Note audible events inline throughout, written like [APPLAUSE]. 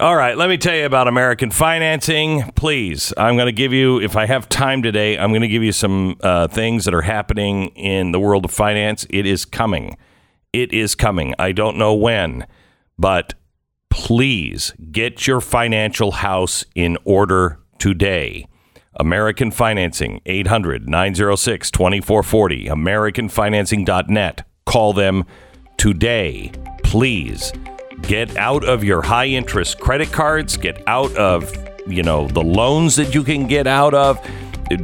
All right, let me tell you about American financing. Please, I'm going to give you, if I have time today, I'm going to give you some uh, things that are happening in the world of finance. It is coming. It is coming. I don't know when, but please get your financial house in order today. American Financing, 800 906 2440, AmericanFinancing.net. Call them today, please. Get out of your high interest credit cards, get out of, you know, the loans that you can get out of.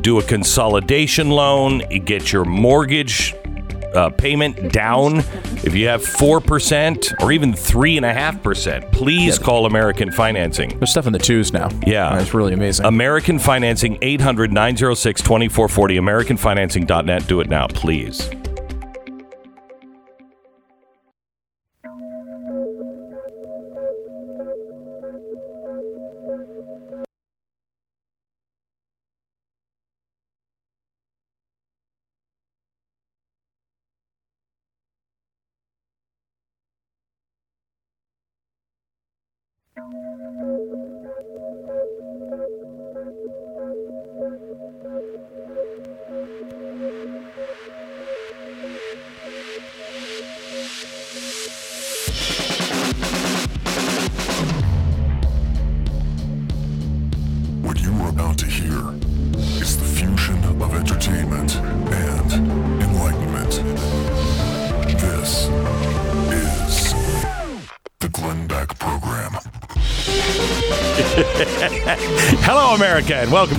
Do a consolidation loan, get your mortgage uh, payment down. If you have 4% or even 3.5%, please call American Financing. There's stuff in the twos now. Yeah. It's really amazing. American Financing, 800 906 2440, AmericanFinancing.net. Do it now, please.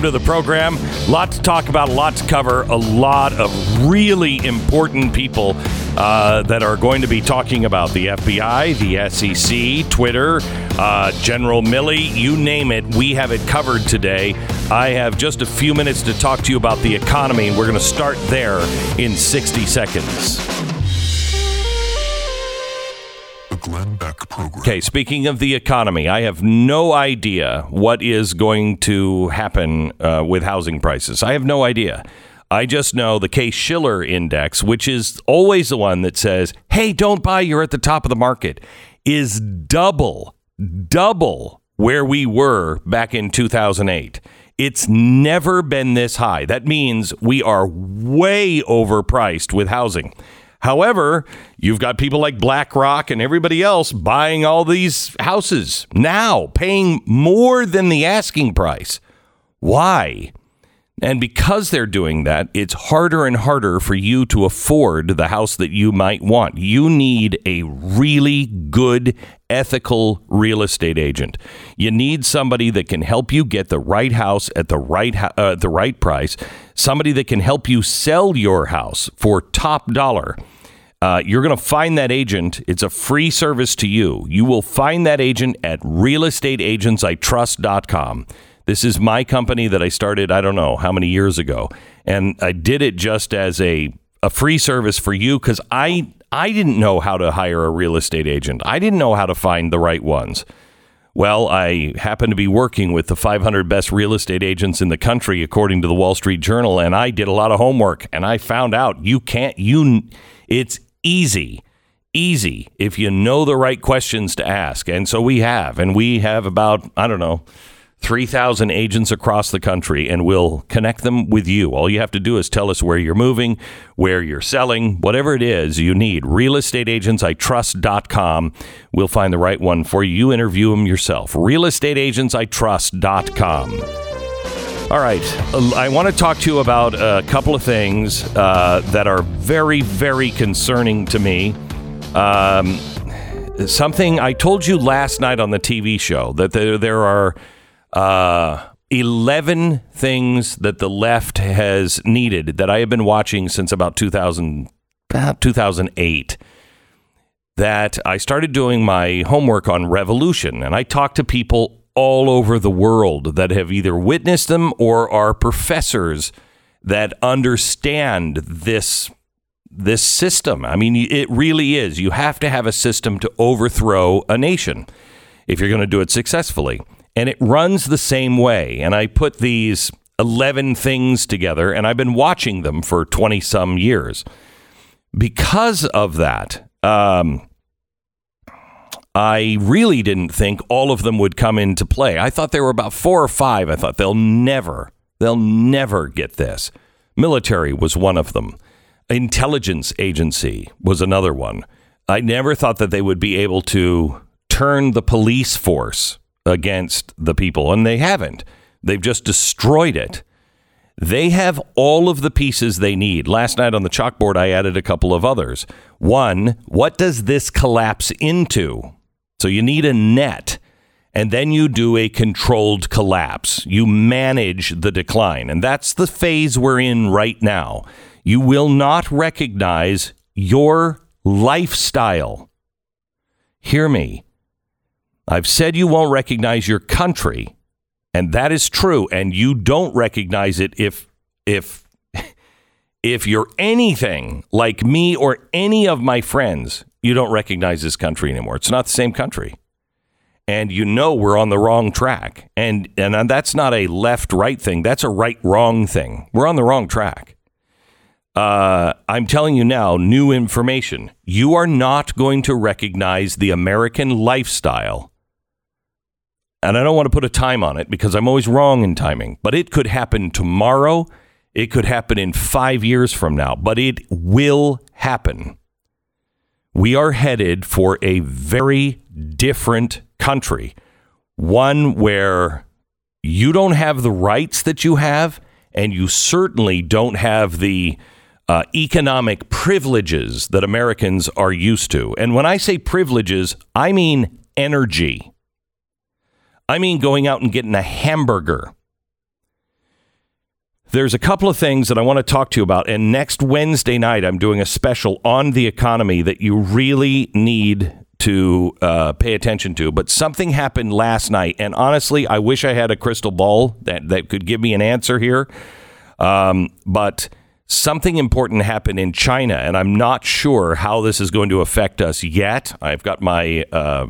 Welcome to the program. Lot to talk about, a lot to cover, a lot of really important people uh, that are going to be talking about the FBI, the FEC, Twitter, uh, General Milley, you name it. We have it covered today. I have just a few minutes to talk to you about the economy. and We're going to start there in 60 seconds. The Glenn Program. Okay, speaking of the economy, I have no idea what is going to happen uh, with housing prices. I have no idea. I just know the Case Shiller index, which is always the one that says, hey, don't buy, you're at the top of the market, is double, double where we were back in 2008. It's never been this high. That means we are way overpriced with housing. However, you've got people like BlackRock and everybody else buying all these houses now, paying more than the asking price. Why? And because they're doing that, it's harder and harder for you to afford the house that you might want. You need a really good, ethical real estate agent. You need somebody that can help you get the right house at the right uh, the right price. Somebody that can help you sell your house for top dollar. Uh, you're going to find that agent. It's a free service to you. You will find that agent at realestateagentsitrust.com. This is my company that I started, I don't know how many years ago. And I did it just as a, a free service for you because I, I didn't know how to hire a real estate agent. I didn't know how to find the right ones. Well, I happen to be working with the 500 best real estate agents in the country, according to the Wall Street Journal, and I did a lot of homework. And I found out you can't, you, it's easy, easy if you know the right questions to ask. And so we have, and we have about, I don't know, 3,000 agents across the country, and we'll connect them with you. All you have to do is tell us where you're moving, where you're selling, whatever it is you need. RealestateAgentsITrust.com. We'll find the right one for you. Interview them yourself. RealestateAgentsITrust.com. All right. I want to talk to you about a couple of things uh, that are very, very concerning to me. Um, something I told you last night on the TV show that there, there are uh, 11 things that the left has needed that I have been watching since about 2000, about 2008 that I started doing my homework on revolution and I talked to people all over the world that have either witnessed them or are professors that understand this this system. I mean, it really is. You have to have a system to overthrow a nation if you're going to do it successfully. And it runs the same way. And I put these 11 things together, and I've been watching them for 20 some years. Because of that, um, I really didn't think all of them would come into play. I thought there were about four or five. I thought they'll never, they'll never get this. Military was one of them. Intelligence agency was another one. I never thought that they would be able to turn the police force against the people, and they haven't. They've just destroyed it. They have all of the pieces they need. Last night on the chalkboard, I added a couple of others. One, what does this collapse into? So you need a net, and then you do a controlled collapse. You manage the decline, and that's the phase we're in right now. You will not recognize your lifestyle. Hear me. I've said you won't recognize your country, and that is true. And you don't recognize it if if [LAUGHS] if you're anything like me or any of my friends, you don't recognize this country anymore. It's not the same country. And you know we're on the wrong track. And and that's not a left right thing. That's a right wrong thing. We're on the wrong track. Uh, I'm telling you now, new information. You are not going to recognize the American lifestyle and I don't want to put a time on it because I'm always wrong in timing, but it could happen tomorrow. It could happen in five years from now, but it will happen. We are headed for a very different country, one where you don't have the rights that you have, and you certainly don't have the uh, economic privileges that Americans are used to. And when I say privileges, I mean energy. I mean going out and getting a hamburger. There's a couple of things that I want to talk to you about. And next Wednesday night, I'm doing a special on the economy that you really need to uh, pay attention to. But something happened last night. And honestly, I wish I had a crystal ball that, that could give me an answer here. Um, but something important happened in China. And I'm not sure how this is going to affect us yet. I've got my. Uh,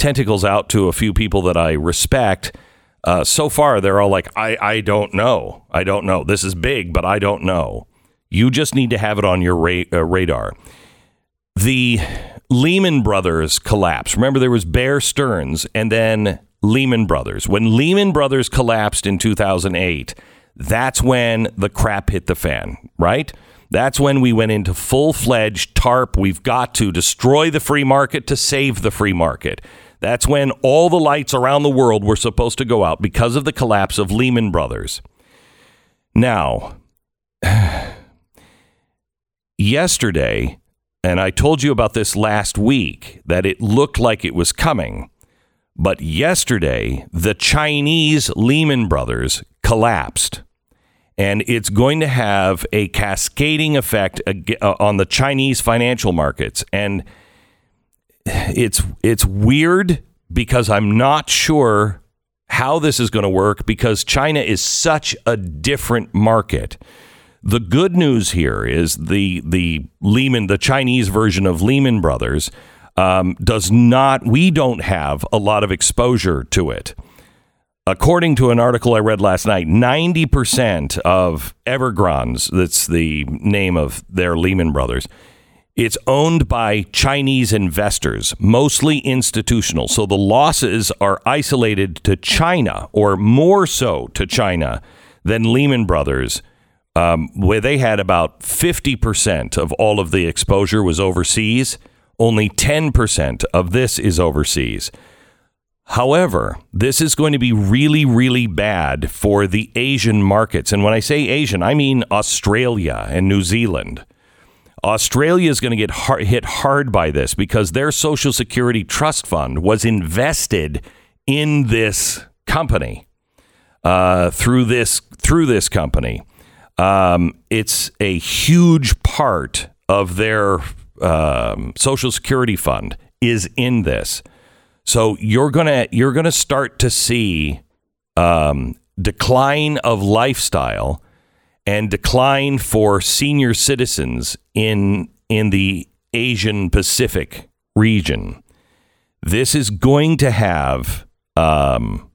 tentacles out to a few people that I respect. Uh, so far, they're all like, I, I don't know. I don't know. This is big, but I don't know. You just need to have it on your ra- uh, radar. The Lehman Brothers collapse. Remember, there was Bear Stearns and then Lehman Brothers. When Lehman Brothers collapsed in 2008, that's when the crap hit the fan, right? That's when we went into full fledged TARP. We've got to destroy the free market to save the free market. That's when all the lights around the world were supposed to go out because of the collapse of Lehman Brothers. Now, [SIGHS] yesterday, and I told you about this last week, that it looked like it was coming. But yesterday, the Chinese Lehman Brothers collapsed. And it's going to have a cascading effect uh, on the Chinese financial markets. And it's it's weird because I'm not sure how this is going to work because China is such a different market. The good news here is the the Lehman, the Chinese version of Lehman Brothers, um, does not. We don't have a lot of exposure to it. According to an article I read last night, 90% of Evergrande, that's the name of their Lehman Brothers, it's owned by Chinese investors, mostly institutional. So the losses are isolated to China, or more so to China than Lehman Brothers, um, where they had about 50% of all of the exposure was overseas. Only 10% of this is overseas. However, this is going to be really, really bad for the Asian markets. And when I say Asian, I mean Australia and New Zealand. Australia is going to get hard, hit hard by this because their Social Security Trust Fund was invested in this company uh, through this through this company. Um, it's a huge part of their um, Social Security fund is in this. So you're gonna you're gonna start to see um, decline of lifestyle and decline for senior citizens in in the Asian Pacific region. This is going to have um,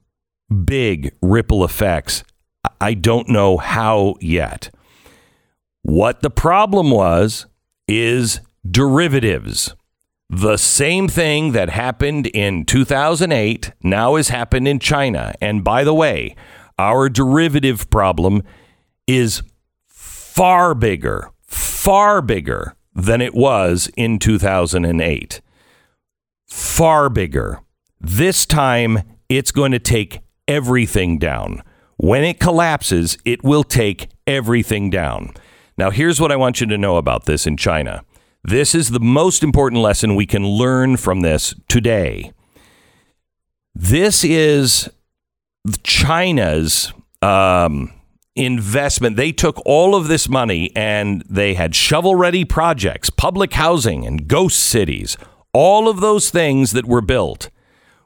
big ripple effects. I don't know how yet. What the problem was is derivatives. The same thing that happened in 2008 now has happened in China. And by the way, our derivative problem is far bigger, far bigger than it was in 2008. Far bigger. This time, it's going to take everything down. When it collapses, it will take everything down. Now, here's what I want you to know about this in China. This is the most important lesson we can learn from this today. This is China's um, investment. They took all of this money and they had shovel ready projects, public housing, and ghost cities. All of those things that were built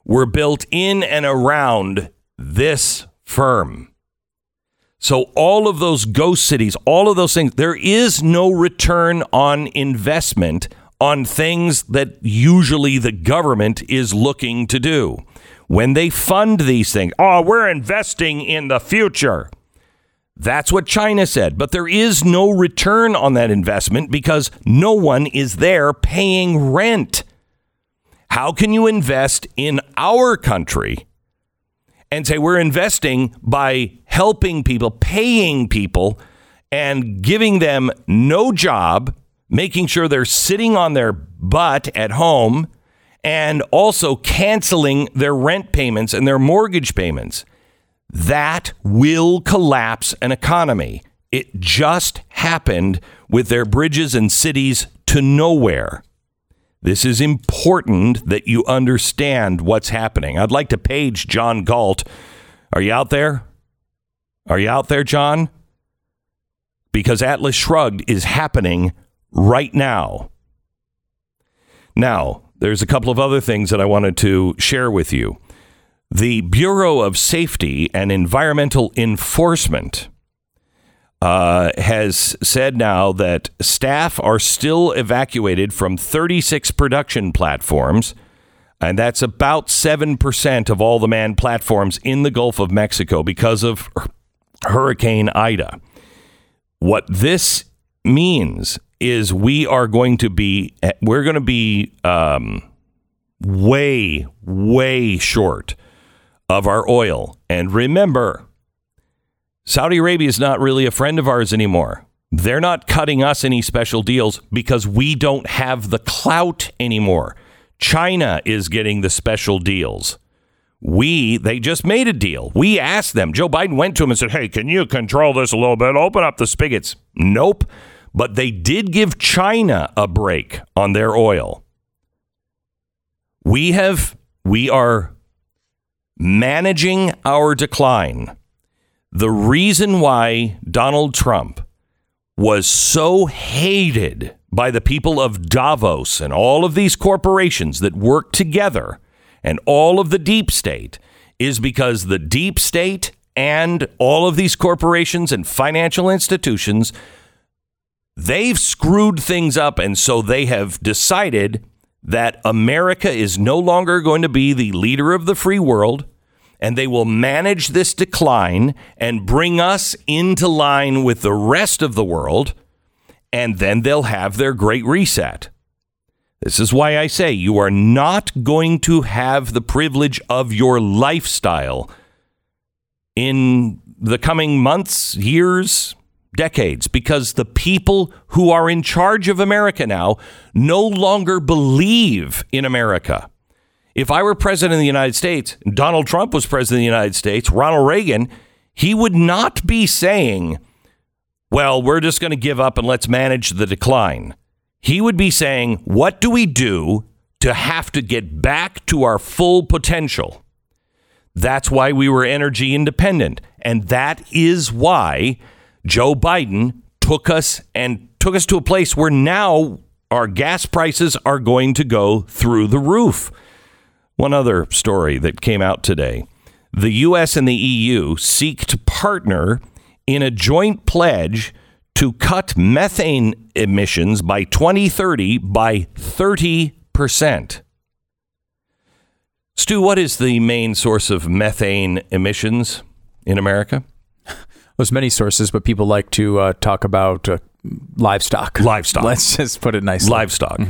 were built in and around this firm. So, all of those ghost cities, all of those things, there is no return on investment on things that usually the government is looking to do. When they fund these things, oh, we're investing in the future. That's what China said. But there is no return on that investment because no one is there paying rent. How can you invest in our country and say we're investing by helping people, paying people, and giving them no job, making sure they're sitting on their butt at home, and also canceling their rent payments and their mortgage payments? That will collapse an economy. It just happened with their bridges and cities to nowhere. This is important that you understand what's happening. I'd like to page John Galt. Are you out there? Are you out there, John? Because Atlas Shrugged is happening right now. Now, there's a couple of other things that I wanted to share with you. The Bureau of Safety and Environmental Enforcement uh, has said now that staff are still evacuated from 36 production platforms, and that's about 7% of all the manned platforms in the Gulf of Mexico because of Hurricane Ida. What this means is we are going to be we're going to be um, way way short of our oil. And remember, Saudi Arabia is not really a friend of ours anymore. They're not cutting us any special deals because we don't have the clout anymore. China is getting the special deals. We, they just made a deal. We asked them. Joe Biden went to them and said, Hey, can you control this a little bit? Open up the spigots. Nope. But they did give China a break on their oil. We have, we are managing our decline. The reason why Donald Trump was so hated by the people of Davos and all of these corporations that work together and all of the deep state is because the deep state and all of these corporations and financial institutions they've screwed things up and so they have decided that America is no longer going to be the leader of the free world and they will manage this decline and bring us into line with the rest of the world, and then they'll have their great reset. This is why I say you are not going to have the privilege of your lifestyle in the coming months, years, decades, because the people who are in charge of America now no longer believe in America. If I were president of the United States, Donald Trump was president of the United States, Ronald Reagan, he would not be saying, well, we're just going to give up and let's manage the decline. He would be saying, what do we do to have to get back to our full potential? That's why we were energy independent. And that is why Joe Biden took us and took us to a place where now our gas prices are going to go through the roof. One other story that came out today the U.S. and the EU seek to partner in a joint pledge to cut methane emissions by 2030 by 30%. Stu, what is the main source of methane emissions in America? There's many sources, but people like to uh, talk about uh, livestock. Livestock. [LAUGHS] Let's just put it nicely. Livestock.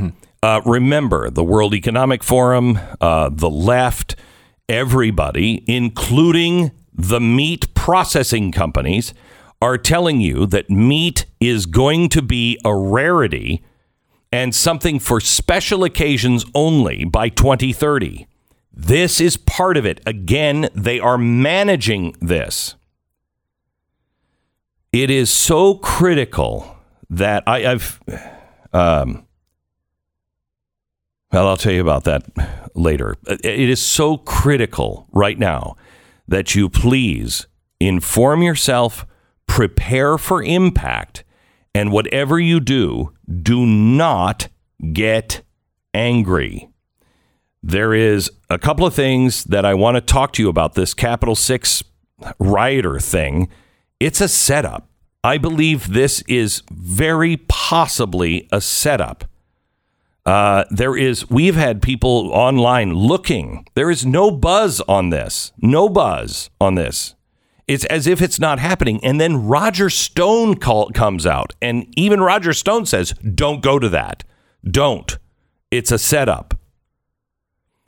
Uh, remember, the World Economic Forum, uh, the left, everybody, including the meat processing companies, are telling you that meat is going to be a rarity and something for special occasions only by 2030. This is part of it. Again, they are managing this. It is so critical that I, I've. Um, well, I'll tell you about that later. It is so critical right now that you please inform yourself, prepare for impact, and whatever you do, do not get angry. There is a couple of things that I want to talk to you about this Capital Six rioter thing. It's a setup. I believe this is very possibly a setup. Uh, there is, we've had people online looking. There is no buzz on this. No buzz on this. It's as if it's not happening. And then Roger Stone call, comes out, and even Roger Stone says, don't go to that. Don't. It's a setup.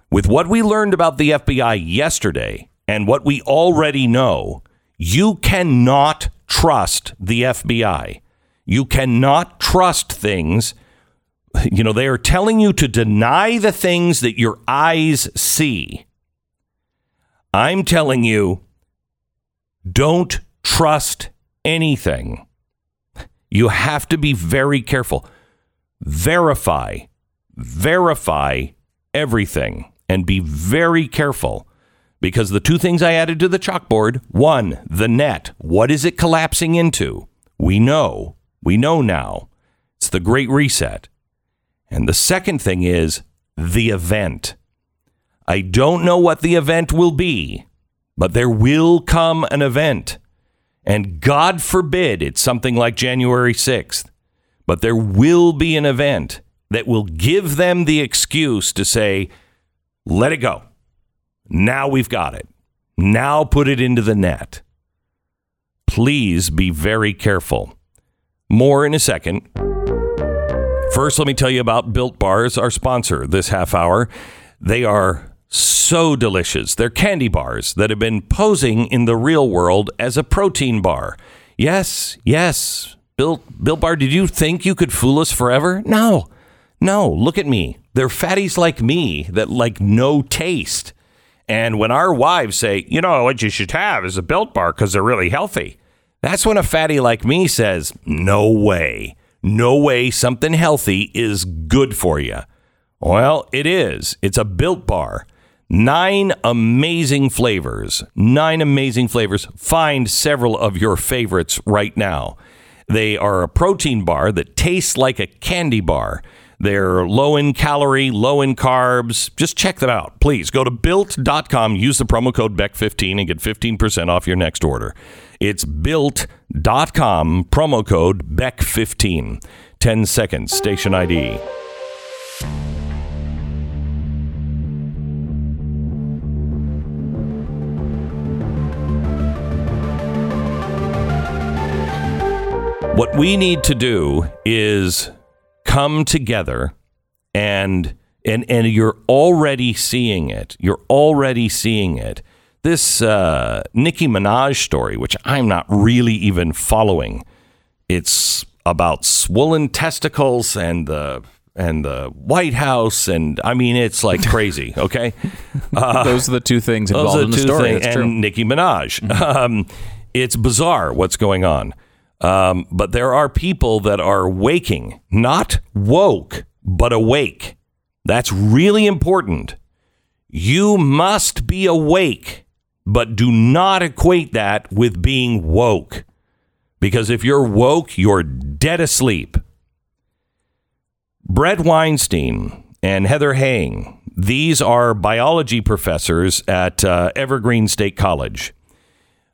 With what we learned about the FBI yesterday and what we already know, you cannot trust the FBI. You cannot trust things. [LAUGHS] You know, they are telling you to deny the things that your eyes see. I'm telling you, don't trust anything. You have to be very careful. Verify, verify everything and be very careful because the two things I added to the chalkboard one, the net. What is it collapsing into? We know. We know now. It's the Great Reset. And the second thing is the event. I don't know what the event will be, but there will come an event. And God forbid it's something like January 6th, but there will be an event that will give them the excuse to say, let it go. Now we've got it. Now put it into the net. Please be very careful. More in a second. First, let me tell you about Built Bars, our sponsor this half hour. They are so delicious. They're candy bars that have been posing in the real world as a protein bar. Yes, yes. Built, Built Bar, did you think you could fool us forever? No. No, look at me. They're fatties like me that like no taste. And when our wives say, you know, what you should have is a built bar because they're really healthy, that's when a fatty like me says, no way. No way something healthy is good for you. Well, it is. It's a built bar. Nine amazing flavors. Nine amazing flavors. Find several of your favorites right now. They are a protein bar that tastes like a candy bar. They're low in calorie, low in carbs. Just check them out. Please go to built.com, use the promo code BECK15 and get 15% off your next order. It's built.com, promo code BECK15. 10 seconds, station ID. What we need to do is come together and and and you're already seeing it. You're already seeing it. This uh, Nicki Minaj story, which I'm not really even following, it's about swollen testicles and the and the White House, and I mean it's like [LAUGHS] crazy. Okay, uh, [LAUGHS] Those are the two things involved in the story. things, and true. Mm-hmm. Nicki Minaj. Um, it's bizarre what's going on. Um, but there are people that are waking, not woke, but awake. That's really important. You must be awake, but do not equate that with being woke. Because if you're woke, you're dead asleep. Bret Weinstein and Heather Heying, These are biology professors at uh, Evergreen State College.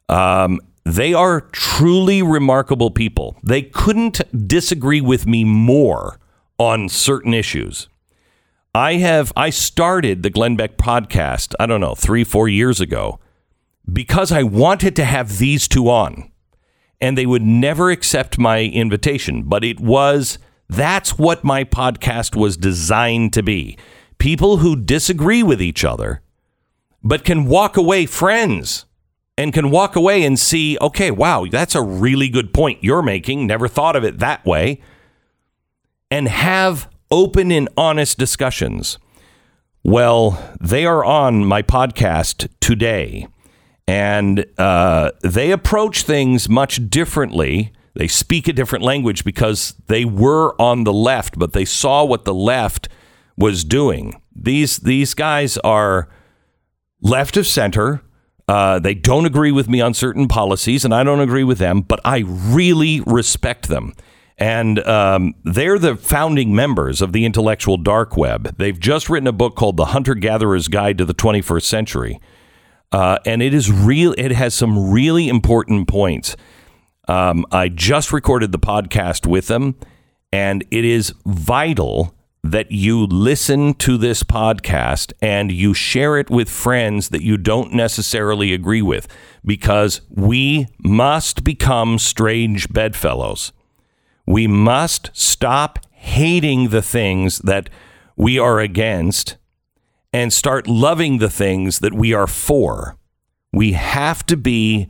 Um, they are truly remarkable people. They couldn't disagree with me more on certain issues. I have I started the Glenn Beck podcast, I don't know, 3 4 years ago because I wanted to have these two on. And they would never accept my invitation, but it was that's what my podcast was designed to be. People who disagree with each other but can walk away friends and can walk away and see, okay, wow, that's a really good point you're making. Never thought of it that way. And have open and honest discussions. Well, they are on my podcast today, and uh, they approach things much differently. They speak a different language because they were on the left, but they saw what the left was doing. These these guys are left of center. Uh, they don't agree with me on certain policies, and I don't agree with them, but I really respect them. And um, they're the founding members of the intellectual dark web. They've just written a book called The Hunter Gatherer's Guide to the 21st Century. Uh, and it is real. It has some really important points. Um, I just recorded the podcast with them, and it is vital that you listen to this podcast and you share it with friends that you don't necessarily agree with because we must become strange bedfellows. We must stop hating the things that we are against and start loving the things that we are for. We have to be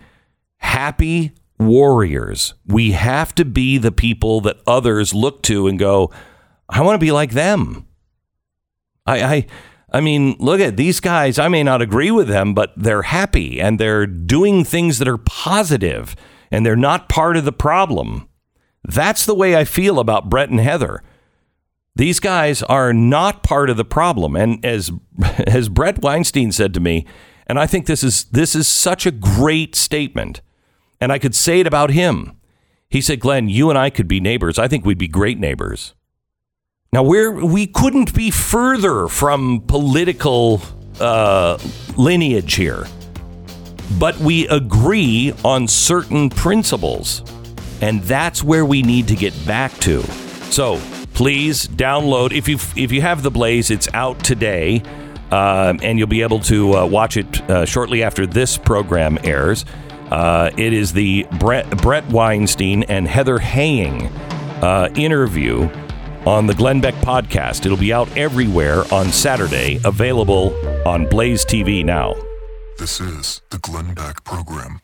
happy warriors. We have to be the people that others look to and go, I want to be like them. I, I, I mean, look at these guys. I may not agree with them, but they're happy and they're doing things that are positive and they're not part of the problem. That's the way I feel about Bret and Heather. These guys are not part of the problem. And as [LAUGHS] as Bret Weinstein said to me, and I think this is this is such a great statement, and I could say it about him. He said, "Glenn, you and I could be neighbors. I think we'd be great neighbors." Now we're we couldn't be further from political uh, lineage here, but we agree on certain principles, and that's where we need to get back to. So please download if you if you have the Blaze, it's out today, uh, and you'll be able to uh, watch it uh, shortly after this program airs. Uh, it is the Bret, Bret Weinstein and Heather Heying uh, interview on the Glenn Beck podcast. It'll be out everywhere on Saturday, available on Blaze TV now. This is the Glenn Beck Program.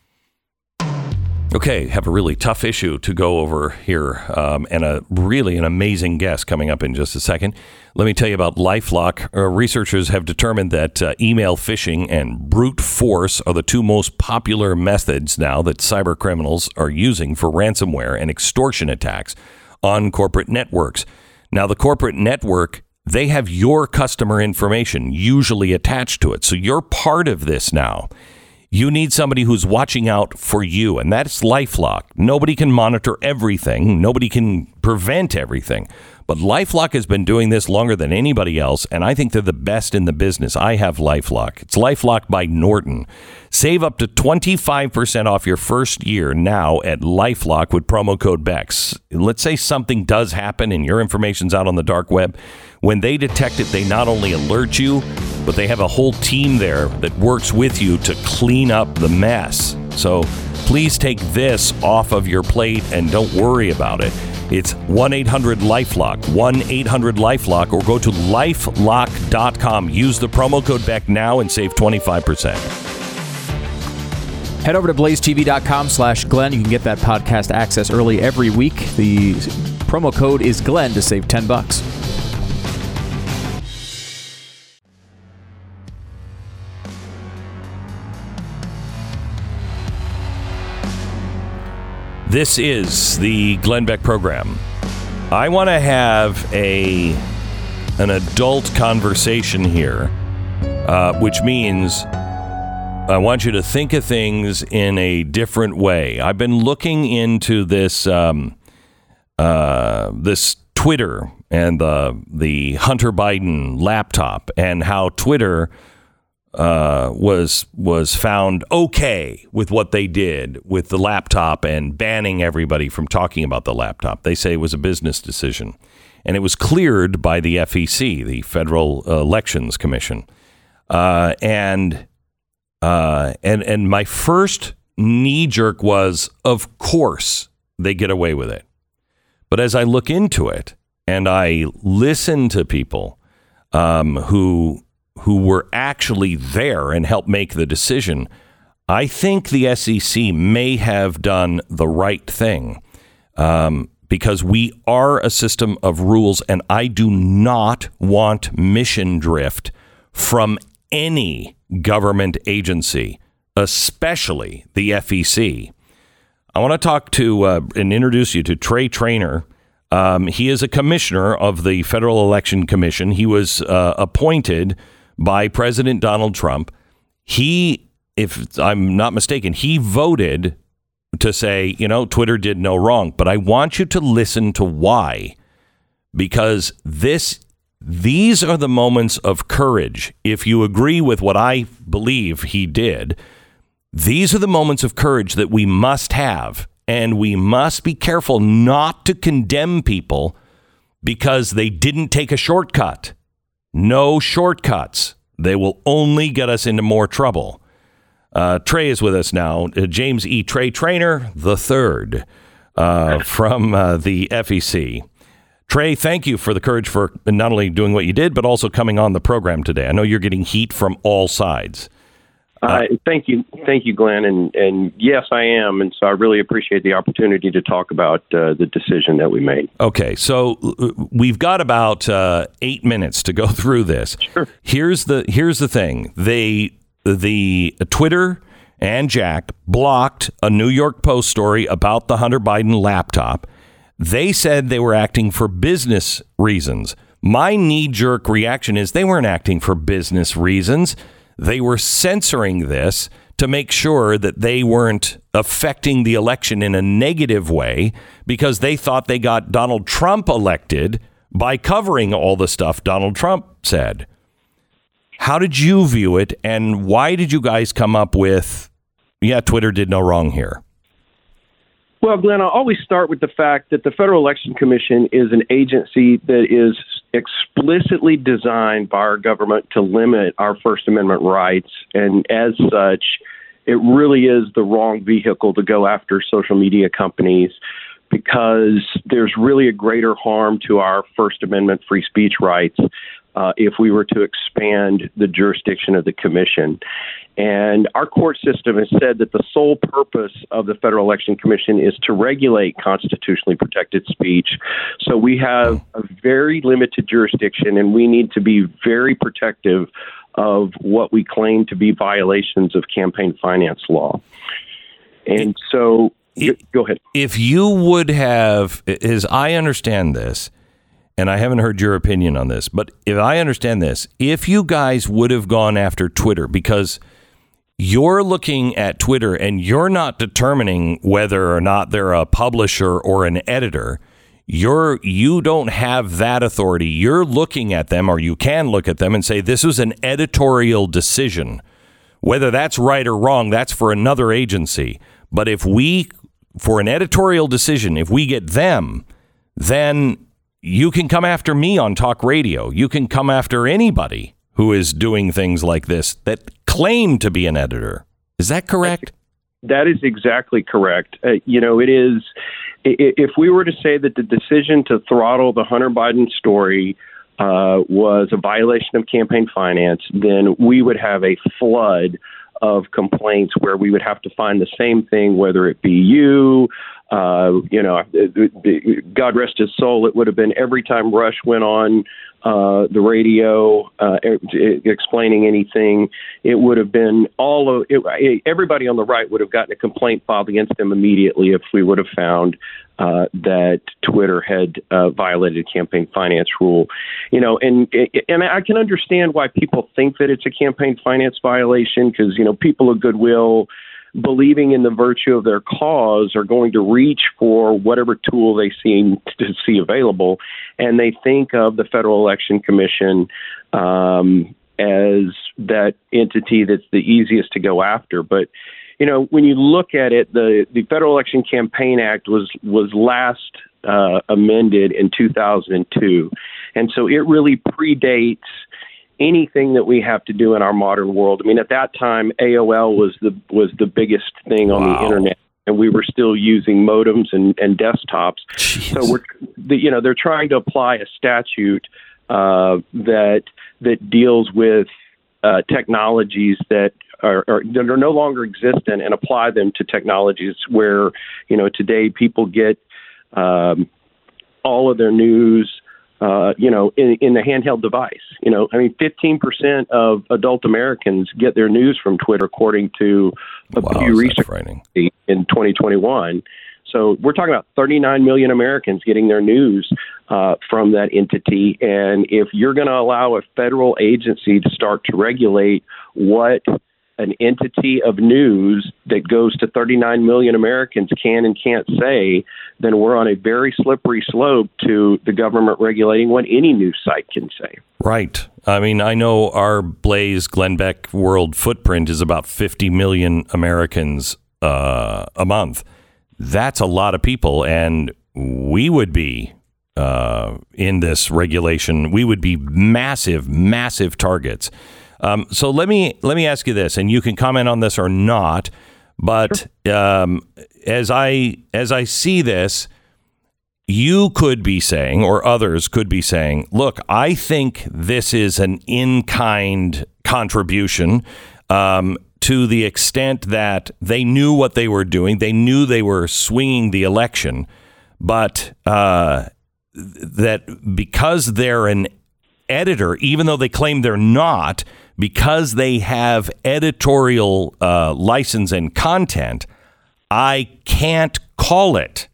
Okay, have a really tough issue to go over here, um, and a really an amazing guest coming up in just a second. Let me tell you about LifeLock. Uh, researchers have determined that uh, email phishing and brute force are the two most popular methods now that cyber criminals are using for ransomware and extortion attacks on corporate networks. Now, the corporate network, they have your customer information usually attached to it. So you're part of this now. You need somebody who's watching out for you, and that's Lifelock. Nobody can monitor everything, nobody can prevent everything. But Lifelock has been doing this longer than anybody else, and I think they're the best in the business. I have Lifelock. It's Lifelock by Norton. Save up to 25% off your first year now at Lifelock with promo code BECK. Let's say something does happen and your information's out on the dark web. When they detect it, they not only alert you, but they have a whole team there that works with you to clean up the mess. So please take this off of your plate and don't worry about it. It's 1 800 Lifelock, 1 800 Lifelock, or go to lifelock.com. Use the promo code BECK now and save 25%. Head over to blazetv.com slash Glenn. You can get that podcast access early every week. The promo code is Glenn to save 10 bucks. This is the Glenn Beck program. I want to have a an adult conversation here, uh, which means I want you to think of things in a different way. I've been looking into this um, uh, this Twitter and the the Hunter Biden laptop and how Twitter uh, was was found okay with what they did with the laptop and banning everybody from talking about the laptop. They say it was a business decision, and it was cleared by the FEC, the Federal Elections Commission. Uh, and uh, and and my first knee jerk was, of course, they get away with it. But as I look into it and I listen to people um, who who were actually there and helped make the decision, I think the FEC may have done the right thing um, because we are a system of rules, and I do not want mission drift from any government agency, especially the FEC. I want to talk to uh, and introduce you to Trey Trainor. Um, he is a commissioner of the Federal Election Commission. He was uh, appointed by President Donald Trump. He, if I'm not mistaken, he voted to say, you know, Twitter did no wrong. But I want you to listen to why, because this these are the moments of courage. If you agree with what I believe he did, these are the moments of courage that we must have. And we must be careful not to condemn people because they didn't take a shortcut. No shortcuts. They will only get us into more trouble. Uh, Trey is with us now. Uh, James E. Trey Trainor the third uh, from uh, the FEC. Trey, thank you for the courage for not only doing what you did, but also coming on the program today. I know you're getting heat from all sides. Uh, thank you, thank you, Glenn, and and yes, I am, and so I really appreciate the opportunity to talk about uh, the decision that we made. Okay, so uh, we've got about uh, eight minutes to go [LAUGHS] through this. Sure. Here's the here's the thing: they the Twitter and Jack blocked a New York Post story about the Hunter Biden laptop. They said they were acting for business reasons. My knee jerk reaction is they weren't acting for business reasons they were censoring this to make sure that they weren't affecting the election in a negative way because they thought they got Donald Trump elected by covering all the stuff Donald Trump said. How did you view it, and why did you guys come up with, yeah, Twitter did no wrong here? Well, Glenn, I always start with the fact that the Federal Election Commission is an agency that is explicitly designed by our government to limit our First Amendment rights. And as such, it really is the wrong vehicle to go after social media companies because there's really a greater harm to our First Amendment free speech rights uh, if we were to expand the jurisdiction of the commission. And our court system has said that the sole purpose of the Federal Election Commission is to regulate constitutionally protected speech. So we have a very limited jurisdiction, and we need to be very protective of what we claim to be violations of campaign finance law. And so, it, go ahead. If you would have, as I understand this, and I haven't heard your opinion on this, but if I understand this, if you guys would have gone after Twitter because you're looking at Twitter and you're not determining whether or not they're a publisher or an editor, you're you don't have that authority. You're looking at them or you can look at them and say this was an editorial decision. Whether that's right or wrong, that's for another agency. But if we for an editorial decision, if we get them, then you can come after me on talk radio. You can come after anybody who is doing things like this that claim to be an editor. Is that correct? That is exactly correct. Uh, you know, it is. If we were to say that the decision to throttle the Hunter Biden story uh, was a violation of campaign finance, then we would have a flood of complaints where we would have to find the same thing, whether it be you, uh, you know, God rest his soul, it would have been every time Rush went on uh, the radio uh, explaining anything, it would have been all of it, everybody on the right would have gotten a complaint filed against them immediately if we would have found uh, that Twitter had uh, violated a campaign finance rule. You know, and and I can understand why people think that it's a campaign finance violation because you know people of goodwill believing in the virtue of their cause, are going to reach for whatever tool they seem to see available, and they think of the Federal Election Commission um, as that entity that's the easiest to go after. But you know, when you look at it, the the Federal Election Campaign Act was was last uh, amended in 2002, and so it really predates anything that we have to do in our modern world. I mean, at that time, AOL was the was the biggest thing on Wow. the internet, and we were still using modems and, and desktops. Jeez. So we're, the, you know, they're trying to apply a statute uh, that that deals with uh, technologies that are, are that are no longer existent and apply them to technologies where you know today people get um, all of their news. Uh, you know, in, in the handheld device. You know, I mean, 15% of adult Americans get their news from Twitter, according to a wow, Pew Research in 2021. So we're talking about 39 million Americans getting their news uh, from that entity. And if you're going to allow a federal agency to start to regulate what an entity of news that goes to 39 million Americans can and can't say, then we're on a very slippery slope to the government regulating what any news site can say. Right. I mean, I know our Blaze Glenn Beck world footprint is about 50 million Americans uh, a month. That's a lot of people, and we would be uh, in this regulation. We would be massive, massive targets. Um, so let me let me ask you this, and you can comment on this or not. But um, as I as I see this, you could be saying, or others could be saying, look, I think this is an in kind contribution um, to the extent that they knew what they were doing. They knew they were swinging the election, but uh, that because they're an editor, even though they claim they're not, because they have editorial uh, license and content, I can't call it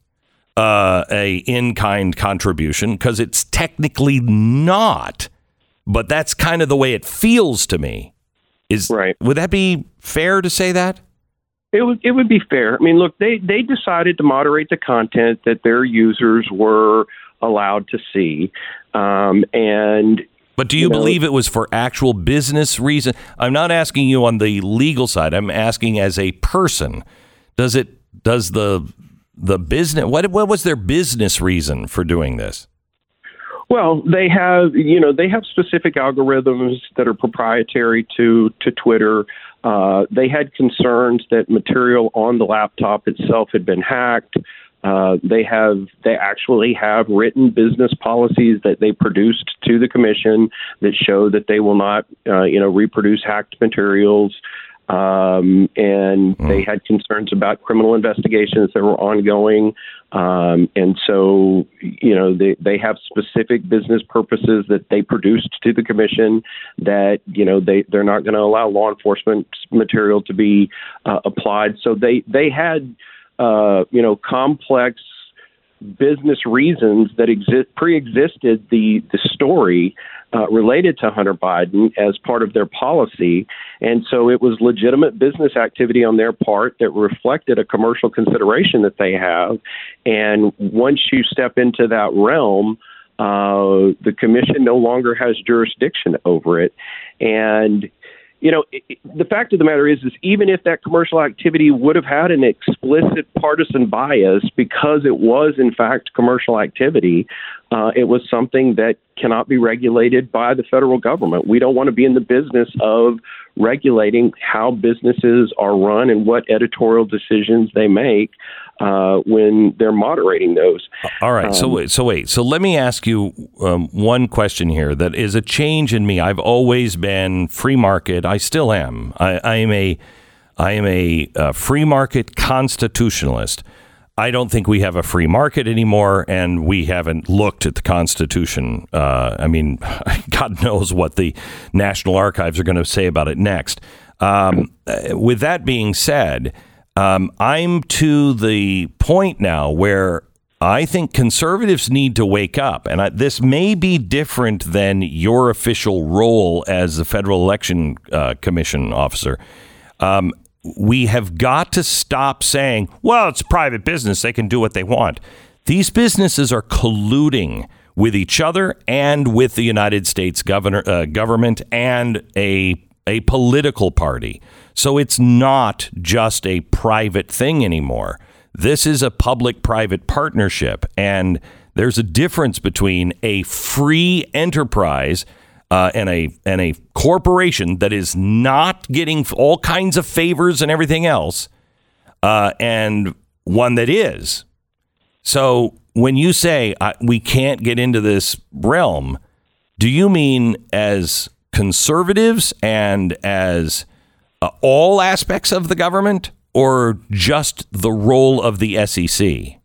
uh, a in-kind contribution because it's technically not. But that's kind of the way it feels to me. Is Right. Would that be fair to say that? It would it would be fair. I mean, look, they they decided to moderate the content that their users were allowed to see, um, and But do you, You know- believe it was for actual business reason? I'm not asking you on the legal side. I'm asking as a person. Does it does the the business what what was their business reason for doing this? Well, they have you know they have specific algorithms that are proprietary to to Twitter. Uh, they had concerns that material on the laptop itself had been hacked. Uh, they have they actually have written business policies that they produced to the commission that show that they will not uh, you know reproduce hacked materials. Um, and they had concerns about criminal investigations that were ongoing. Um, and so, you know, they, they have specific business purposes that they produced to the commission that, you know, they, they're not going to allow law enforcement material to be uh, applied. So they, they had, uh, you know, complex business reasons that exist pre-existed the the story uh, related to Hunter Biden as part of their policy, and so it was legitimate business activity on their part that reflected a commercial consideration that they have. And once you step into that realm, uh, the commission no longer has jurisdiction over it, and you know, it, the fact of the matter is, is even if that commercial activity would have had an explicit partisan bias, because it was in fact commercial activity, uh, it was something that cannot be regulated by the federal government. We don't want to be in the business of regulating how businesses are run and what editorial decisions they make uh, when they're moderating those. All right. so wait, so wait. So let me ask you um, one question here that is a change in me. I've always been free market. I still am. I, I am a I am a uh, free market constitutionalist. I don't think we have a free market anymore, and we haven't looked at the Constitution. Uh, I mean, [LAUGHS] God knows what the National Archives are going to say about it next. Um, uh, with that being said, um, I'm to the point now where I think conservatives need to wake up. And I, this may be different than your official role as the Federal Election uh, Commission officer. Um, we have got to stop saying, well, it's private business. They can do what they want. These businesses are colluding with each other and with the United States governor, uh, government and a, a political party. So it's not just a private thing anymore. This is a public private partnership. And there's a difference between a free enterprise uh, and a and a corporation that is not getting all kinds of favors and everything else, uh, and one that is. So when you say we can't get into this realm, do you mean as conservatives and as uh, all aspects of the government, or just the role of the FEC?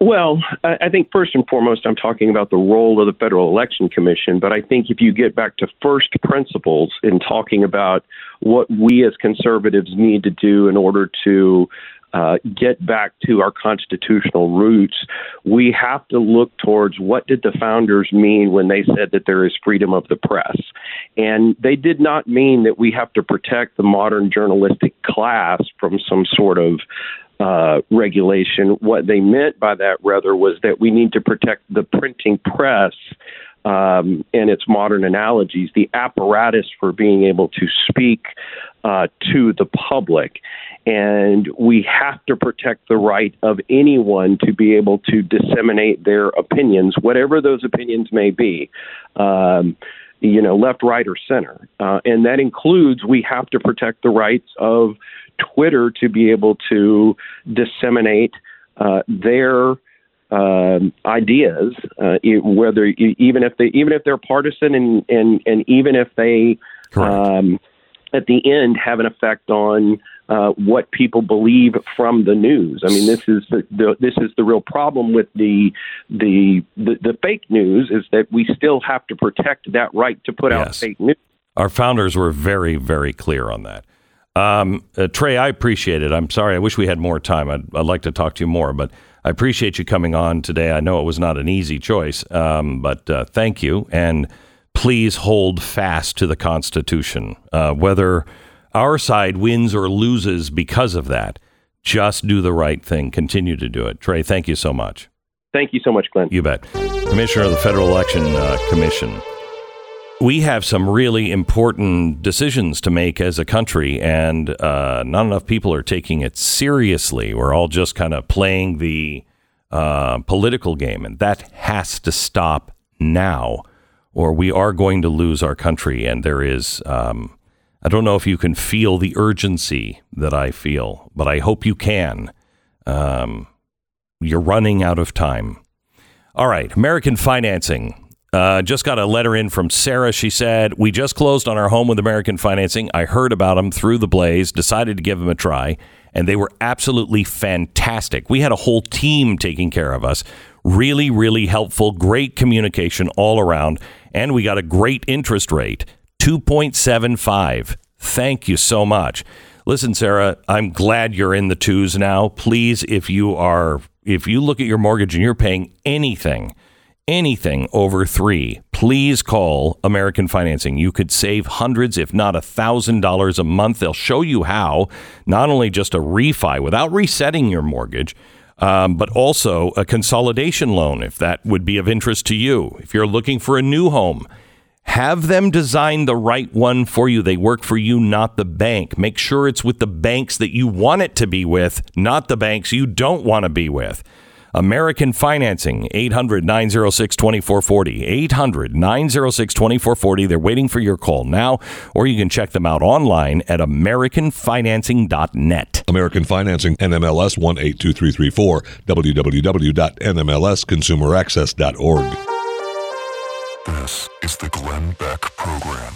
Well, I think first and foremost, I'm talking about the role of the Federal Election Commission. But I think if you get back to first principles in talking about what we as conservatives need to do in order to uh, get back to our constitutional roots, we have to look towards what did the founders mean when they said that there is freedom of the press. And they did not mean that we have to protect the modern journalistic class from some sort of uh, regulation. What they meant by that, rather, was that we need to protect the printing press um, and its modern analogies, the apparatus for being able to speak uh, to the public. And we have to protect the right of anyone to be able to disseminate their opinions, whatever those opinions may be. Um, you know, left, right, or center. Uh, and that includes we have to protect the rights of Twitter to be able to disseminate uh, their um, ideas, uh, whether even if they even if they're partisan and and and even if they um, at the end have an effect on uh, what people believe from the news. I mean, this is the, the, this is the real problem with the, the, the the fake news is that we still have to protect that right to put yes. out fake news. Our founders were very very clear on that. Um, uh, Trey, I appreciate it. I'm sorry. I wish we had more time. I'd, I'd, like to talk to you more, but I appreciate you coming on today. I know it was not an easy choice, um, but uh, thank you. And please hold fast to the Constitution. Uh, whether our side wins or loses because of that, just do the right thing. Continue to do it. Trey, thank you so much. Thank you so much, Glenn. You bet. Commissioner of the Federal Election uh, Commission we have some really important decisions to make as a country, and uh, not enough people are taking it seriously. We're all just kind of playing the uh, political game, and that has to stop now, or we are going to lose our country. And there is, um, I don't know if you can feel the urgency that I feel, but I hope you can. Um, you're running out of time. All right, American financing. Uh, just got a letter in from Sarah. She said, We just closed on our home with American Financing. I heard about them through the blaze, decided to give them a try, and they were absolutely fantastic. We had a whole team taking care of us. Really, really helpful. Great communication all around. And we got a great interest rate 2.75. Thank you so much. Listen, Sarah, I'm glad you're in the twos now. Please, if you are, if you look at your mortgage and you're paying anything, anything over three, please call American Financing. You could save hundreds, if not a thousand dollars a month. They'll show you how, not only just a refi without resetting your mortgage, um, but also a consolidation loan if that would be of interest to you. If you're looking for a new home, have them design the right one for you. They work for you, not the bank. Make sure it's with the banks that you want it to be with, not the banks you don't want to be with. American Financing, 800 906 2440. 800 906 2440. They're waiting for your call now, or you can check them out online at AmericanFinancing.net. American Financing, NMLS 182334, www.nmlsconsumeraccess.org. This is the Glenn Beck Program.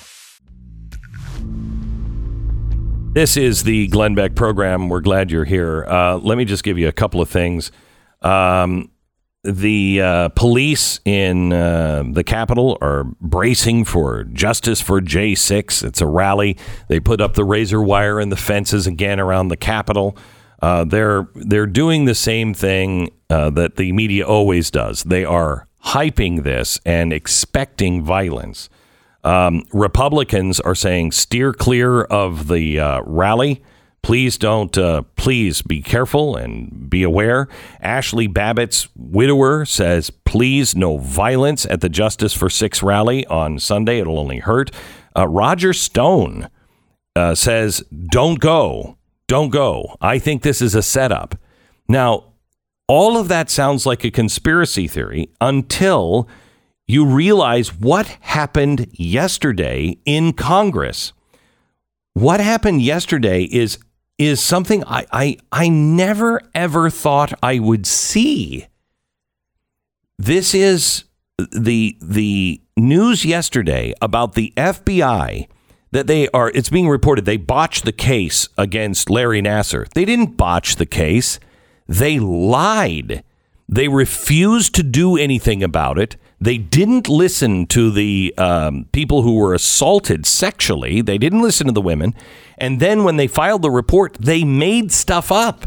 This is the Glenn Beck program. We're glad you're here. Uh, let me just give you a couple of things. Um, the uh, police in uh, the Capitol are bracing for justice for J6. It's a rally. They put up the razor wire and the fences again around the Capitol. Uh, they're they're doing the same thing uh, that the media always does. They are hyping this and expecting violence. Um, Republicans are saying steer clear of the uh, rally. Please don't, uh, please be careful and be aware. Ashli Babbitt's widower says, please no violence at the Justice for Six rally on Sunday. It'll only hurt. Uh, Roger Stone uh, says, don't go. Don't go. I think this is a setup. Now, all of that sounds like a conspiracy theory until you realize what happened yesterday in Congress. What happened yesterday is is something I, I I never ever thought I would see. This is the the news yesterday about the FBI that they are it's being reported they botched the case against Larry Nassar. They didn't botch the case. They lied. They refused to do anything about it. They didn't listen to the um, people who were assaulted sexually. They didn't listen to the women. And then when they filed the report, they made stuff up.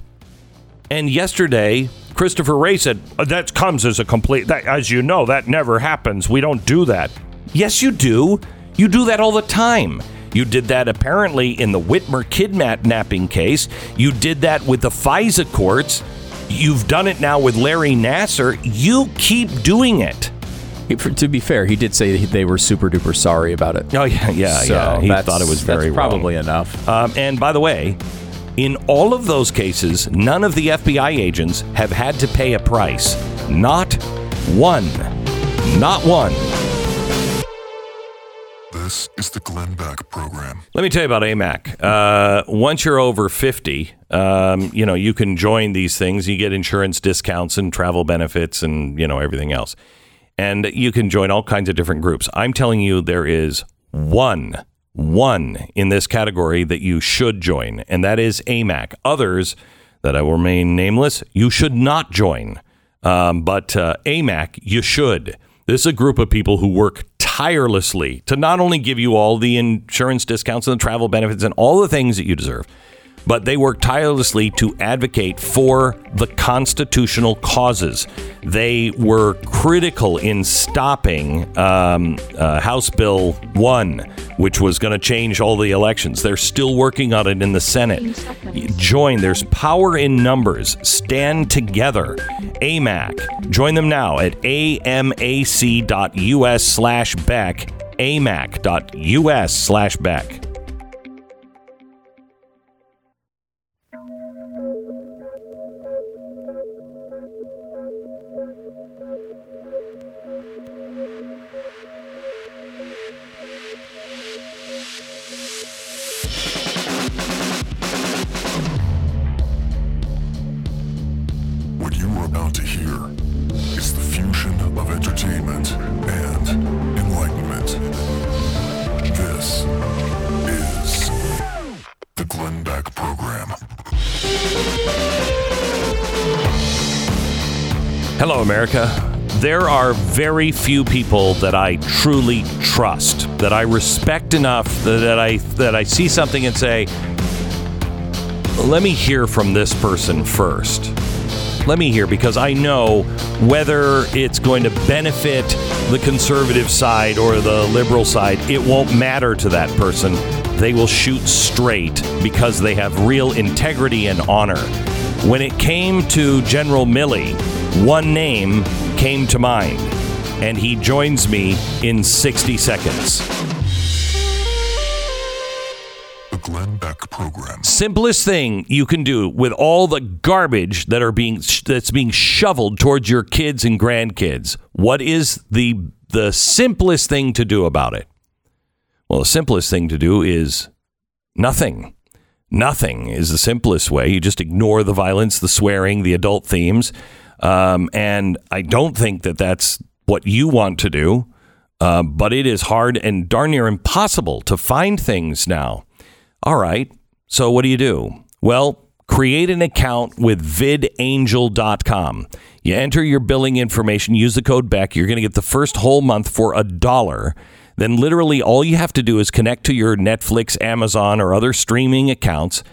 And yesterday, Christopher Wray said, "Uh, that comes as a complete, that, as you know, that never happens. We don't do that. Yes, you do. You do that all the time. You did that apparently in the Whitmer kidnapping case. You did that with the FISA courts. You've done it now with Larry Nassar. You keep doing it. He- for- to be fair, he did say they were super duper sorry about it. Oh yeah, yeah, So yeah. He thought it was that's very probably wrong. enough. Um, and by the way, in all of those cases, none of the FBI agents have had to pay a price. Not one. Not one. This is the Glenn Beck Program. Let me tell you about AMAC. Uh, once you're over 50, um, you know, you can join these things. You get insurance discounts and travel benefits and, you know, everything else. And you can join all kinds of different groups. I'm telling you, there is one, one in this category that you should join, and that is AMAC. Others that I will remain nameless, you should not join. Um, but uh, AMAC, you should. This is a group of people who work tirelessly to not only give you all the insurance discounts and the travel benefits and all the things that you deserve, but they work tirelessly to advocate for the constitutional causes. They were critical in stopping um, uh, House Bill 1, which was going to change all the elections. They're still working on it in the Senate. Join. There's power in numbers. Stand together. AMAC. Join them now at amac.us slash Beck. amac.us slash Beck. Very few people that I truly trust, that I respect enough that I that I see something and say, "Let me hear from this person first. Let me hear because I know whether it's going to benefit the conservative side or the liberal side, it won't matter to that person. They will shoot straight because they have real integrity and honor. When it came to General Milley, one name came to mind, and he joins me in 60 seconds. The Glenn Beck Program. simplest thing you can do with all the garbage that are being that's being shoveled towards your kids and grandkids. What is the the simplest thing to do about it? Well the simplest thing to do is nothing. Nothing is the simplest way. You just ignore the violence the swearing the adult themes. Um, and i don't think that that's what you want to do uh, but it is hard and darn near impossible to find things now all right. So what do you do? Well, create an account with vidangel.com. You enter your billing information, use the code BECK. You're going to get the first whole month for a dollar. Then, literally, all you have to do is connect to your Netflix, Amazon, or other streaming accounts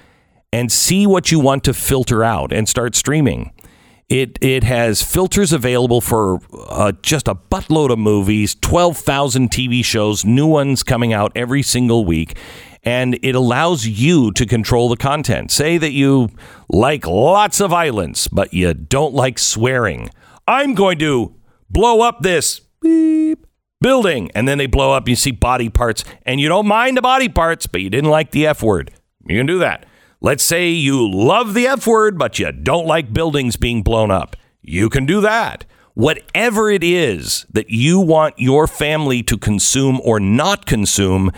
and see what you want to filter out and start streaming. It it has filters available for uh, just a buttload of movies, twelve thousand TV shows, new ones coming out every single week, and it allows you to control the content. Say that you like lots of violence, but you don't like swearing. I'm going to blow up this beep building, and then they blow up. And You see body parts, and you don't mind the body parts, but you didn't like the F word. You can do that. Let's say you love the F word, but you don't like buildings being blown up. You can do that. Whatever it is that you want your family to consume or not consume,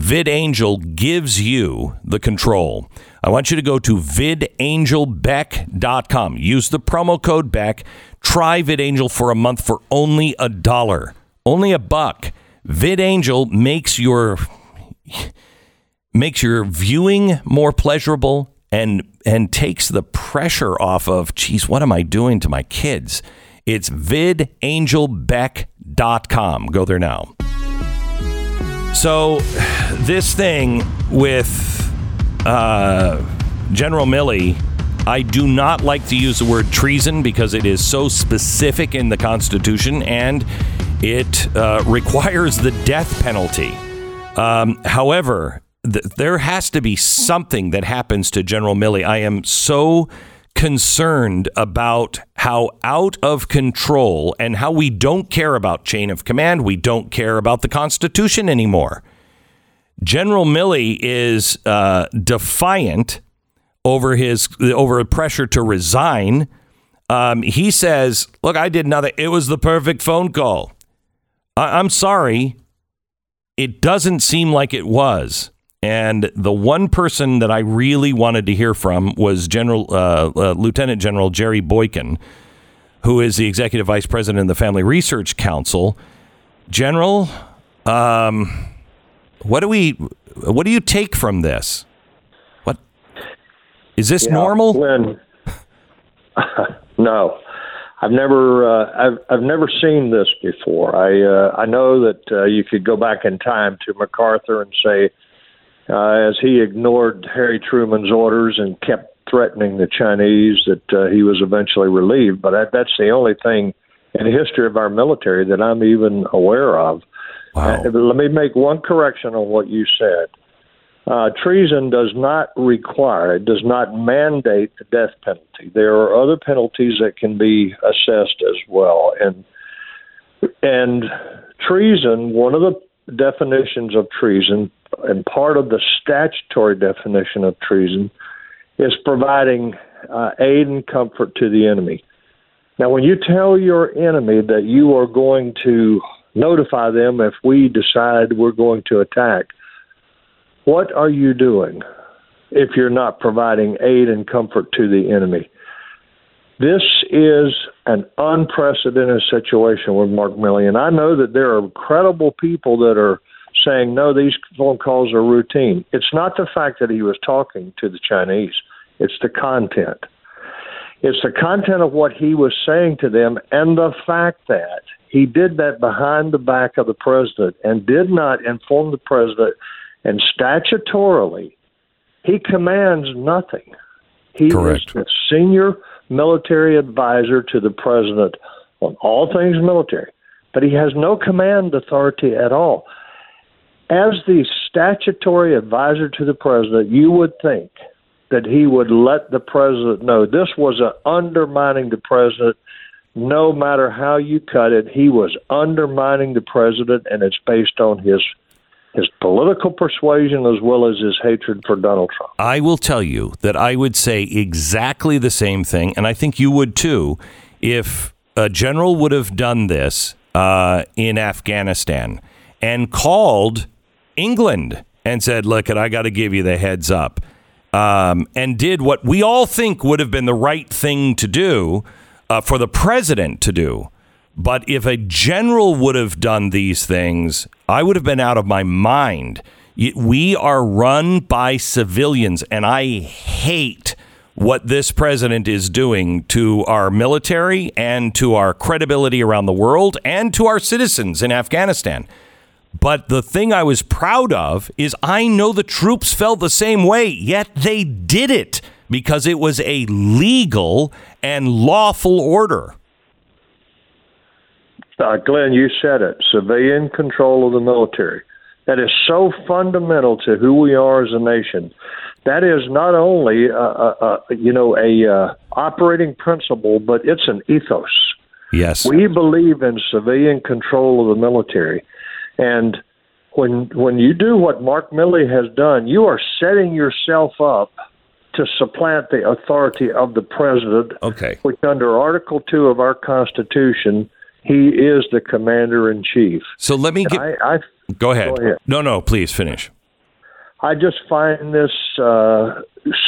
VidAngel gives you the control. I want you to go to vidangelbeck.com. Use the promo code BECK. Try VidAngel for a month for only a dollar, only a buck. VidAngel makes your makes your viewing more pleasurable and and takes the pressure off of geez what am i doing to my kids? It's vidangelbeck.com go there now. So this thing with uh, general milley i do not like to use the word treason because it is so specific in the constitution and it uh, requires the death penalty. Um, however th- there has to be something that happens to General Milley. I am so concerned about how out of control and how we don't care about chain of command. We don't care about the Constitution anymore. General Milley is uh, defiant over his over pressure to resign. Um, he says, "Look, I did nothing. It was the perfect phone call." I- I'm sorry, it doesn't seem like it was. And the one person that I really wanted to hear from was General uh, uh, Lieutenant General Jerry Boykin, who is the executive vice president of the Family Research Council. General, um, what do we, what do you take from this? What is this Yeah, normal? [LAUGHS] No, I've never, uh, I've, I've never seen this before. I, uh, I know that uh, you could go back in time to MacArthur and say, uh, as he ignored Harry Truman's orders and kept threatening the Chinese, that uh, he was eventually relieved. But that, that's the only thing in the history of our military that I'm even aware of. Wow. Uh, let me make one correction on what you said. Uh, treason does not require, it does not mandate the death penalty. There are other penalties that can be assessed as well. And and treason, one of the definitions of treason, and part of the statutory definition of treason, is providing uh, aid and comfort to the enemy. Now, when you tell your enemy that you are going to notify them if we decide we're going to attack, what are you doing if you're not providing aid and comfort to the enemy? This is an unprecedented situation with Mark Milley, and I know that there are credible people that are saying, no, these phone calls are routine. It's not the fact that he was talking to the Chinese, it's the content. It's the content of what he was saying to them and the fact that he did that behind the back of the president and did not inform the president and statutorily he commands nothing. He Correct. is the senior military advisor to the president on all things military, but he has no command authority at all. As the statutory advisor to the president, you would think that he would let the president know this was undermining the president no matter how you cut it he was undermining the president and it's based on his his political persuasion as well as his hatred for Donald Trump. I will tell you that I would say exactly the same thing, and I think you would too, if a general would have done this uh, in Afghanistan and called England and said, "Look, I got to give you the heads up," um, and did what we all think would have been the right thing to do uh, for the president to do. But if a general would have done these things, I would have been out of my mind. We are run by civilians, and I hate what this president is doing to our military and to our credibility around the world and to our citizens in Afghanistan. But the thing I was proud of is I know the troops felt the same way, yet they did it because it was a legal and lawful order. Uh, Glenn, you said it civilian control of the military. That is so fundamental to who we are as a nation. That is not only, uh, uh, uh, you know, a uh, operating principle, but it's an ethos. Yes. We believe in civilian control of the military, and when when you do what Mark Milley has done, you are setting yourself up to supplant the authority of the president. Okay. Which, under Article Two of our Constitution, he is the commander in chief. So let me get. I, I go ahead. Go ahead. No, no, please finish. I just find this uh,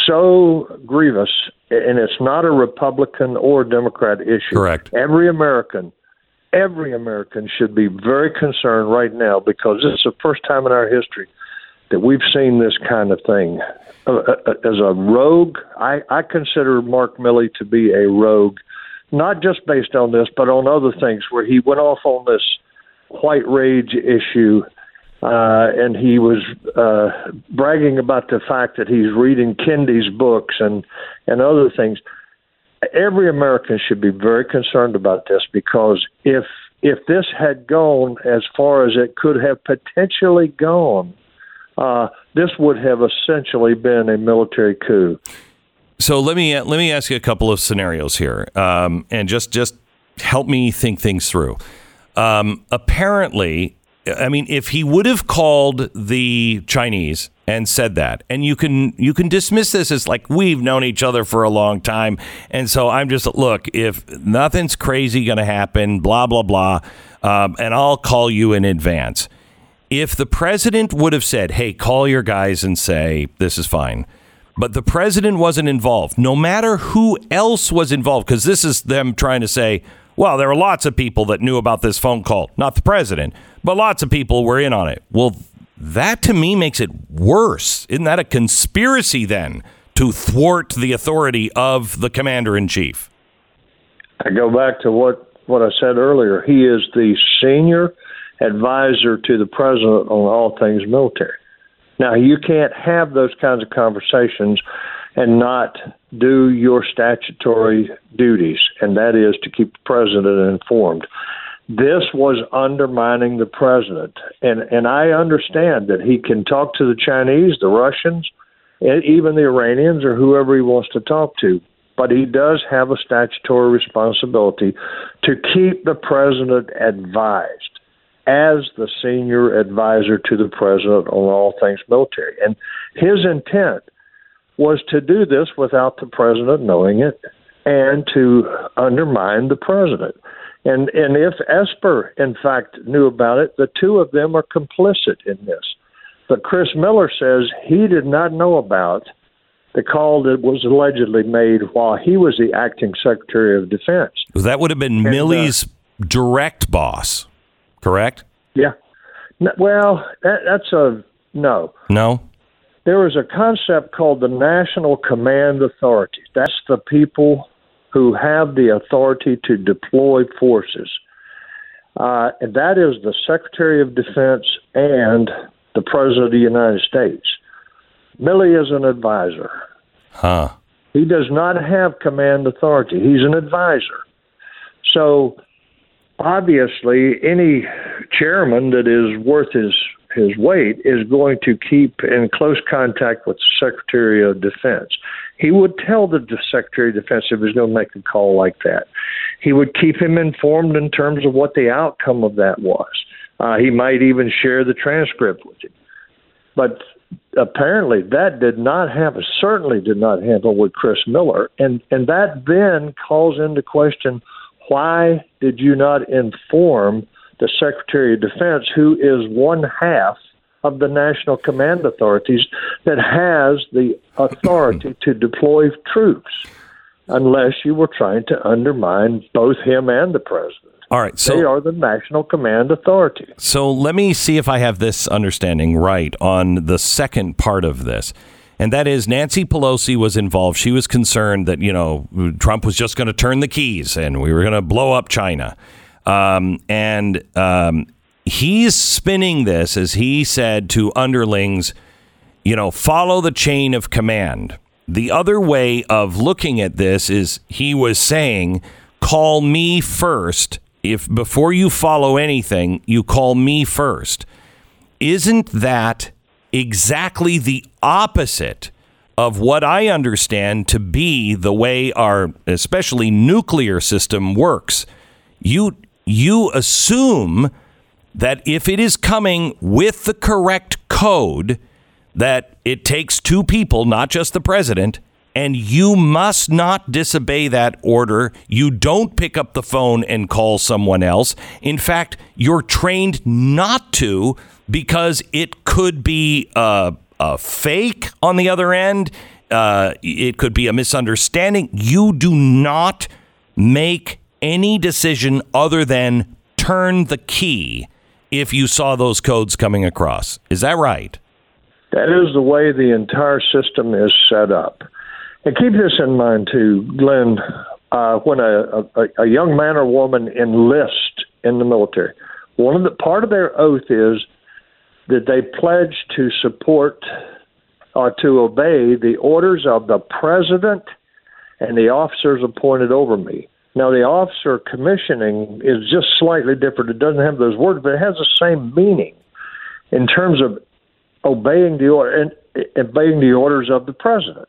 so grievous, and it's not a Republican or Democrat issue. Correct. Every American, every American should be very concerned right now because this is the first time in our history that we've seen this kind of thing. Uh, uh, as a rogue, I, I consider Mark Milley to be a rogue, not just based on this, but on other things where he went off on this white rage issue uh, and he was uh, bragging about the fact that he's reading Kendi's books and and other things. Every American should be very concerned about this because if if this had gone as far as it could have potentially gone, uh, this would have essentially been a military coup. So let me let me ask you a couple of scenarios here, um, and just just help me think things through. Um, apparently, I mean, if he would have called the Chinese and said that, and you can you can dismiss this as like we've known each other for a long time, and so I'm just look if nothing's crazy going to happen, blah blah blah, um, and I'll call you in advance. If the president would have said, "Hey, call your guys and say this is fine," but the president wasn't involved, no matter who else was involved, because this is them trying to say well, there were lots of people that knew about this phone call, not the president, but lots of people were in on it. Well, that to me makes it worse. Isn't that a conspiracy then to thwart the authority of the commander in chief? I go back to what, what I said earlier. He is the senior advisor to the president on all things military. Now, you can't have those kinds of conversations and not do your statutory duties, and that is to keep the president informed. This was undermining the president, and and I understand that he can talk to the Chinese, the Russians, and even the Iranians or whoever he wants to talk to. But he does have a statutory responsibility to keep the president advised as the senior advisor to the president on all things military. And his intent was to do this without the president knowing it and to undermine the president. And and if Esper in fact knew about it, the two of them are complicit in this. But Chris Miller says he did not know about the call that was allegedly made while he was the acting Secretary of Defense. That would have been and, Milley's uh, direct boss, correct? Yeah. Well, that, that's a no. No there is a concept called the National Command Authority. That's the people who have the authority to deploy forces. Uh, and that is the Secretary of Defense and the President of the United States. Milley is an advisor. Huh. He does not have command authority. He's an advisor. So obviously, any chairman that is worth his his weight is going to keep in close contact with the Secretary of Defense. He would tell the Secretary of Defense if he was going to make a call like that. He would keep him informed in terms of what the outcome of that was. Uh, he might even share the transcript with him. But apparently, that did not happen. Certainly, did not handle with Chris Miller, and and that then calls into question why did you not inform the Secretary of Defense, who is one half of the national command authorities that has the authority [CLEARS THROAT] to deploy troops, unless you were trying to undermine both him and the president. All right, so they are the national command authority. So let me see if I have this understanding right on the second part of this. And that is Nancy Pelosi was involved. She was concerned that, you know, Trump was just going to turn the keys and we were going to blow up China. Um, and um, he's spinning this as he said to underlings, you know, follow the chain of command. The other way of looking at this is he was saying, call me first. If before you follow anything, you call me first. Isn't that exactly the opposite of what I understand to be the way our especially nuclear system works? You you assume that if it is coming with the correct code, that it takes two people, not just the president, and you must not disobey that order. You don't pick up the phone and call someone else. In fact, you're trained not to because it could be a, a fake on the other end. Uh, it could be a misunderstanding. You do not make any decision other than turn the key if you saw those codes coming across. Is that right? That is the way the entire system is set up. And keep this in mind too, Glenn. Uh, when a, a, a young man or woman enlists in the military, one of the part of their oath is that they pledge to support or to obey the orders of the president and the officers appointed over me. Now, the officer commissioning is just slightly different. It doesn't have those words, but it has the same meaning in terms of obeying the order and obeying the orders of the president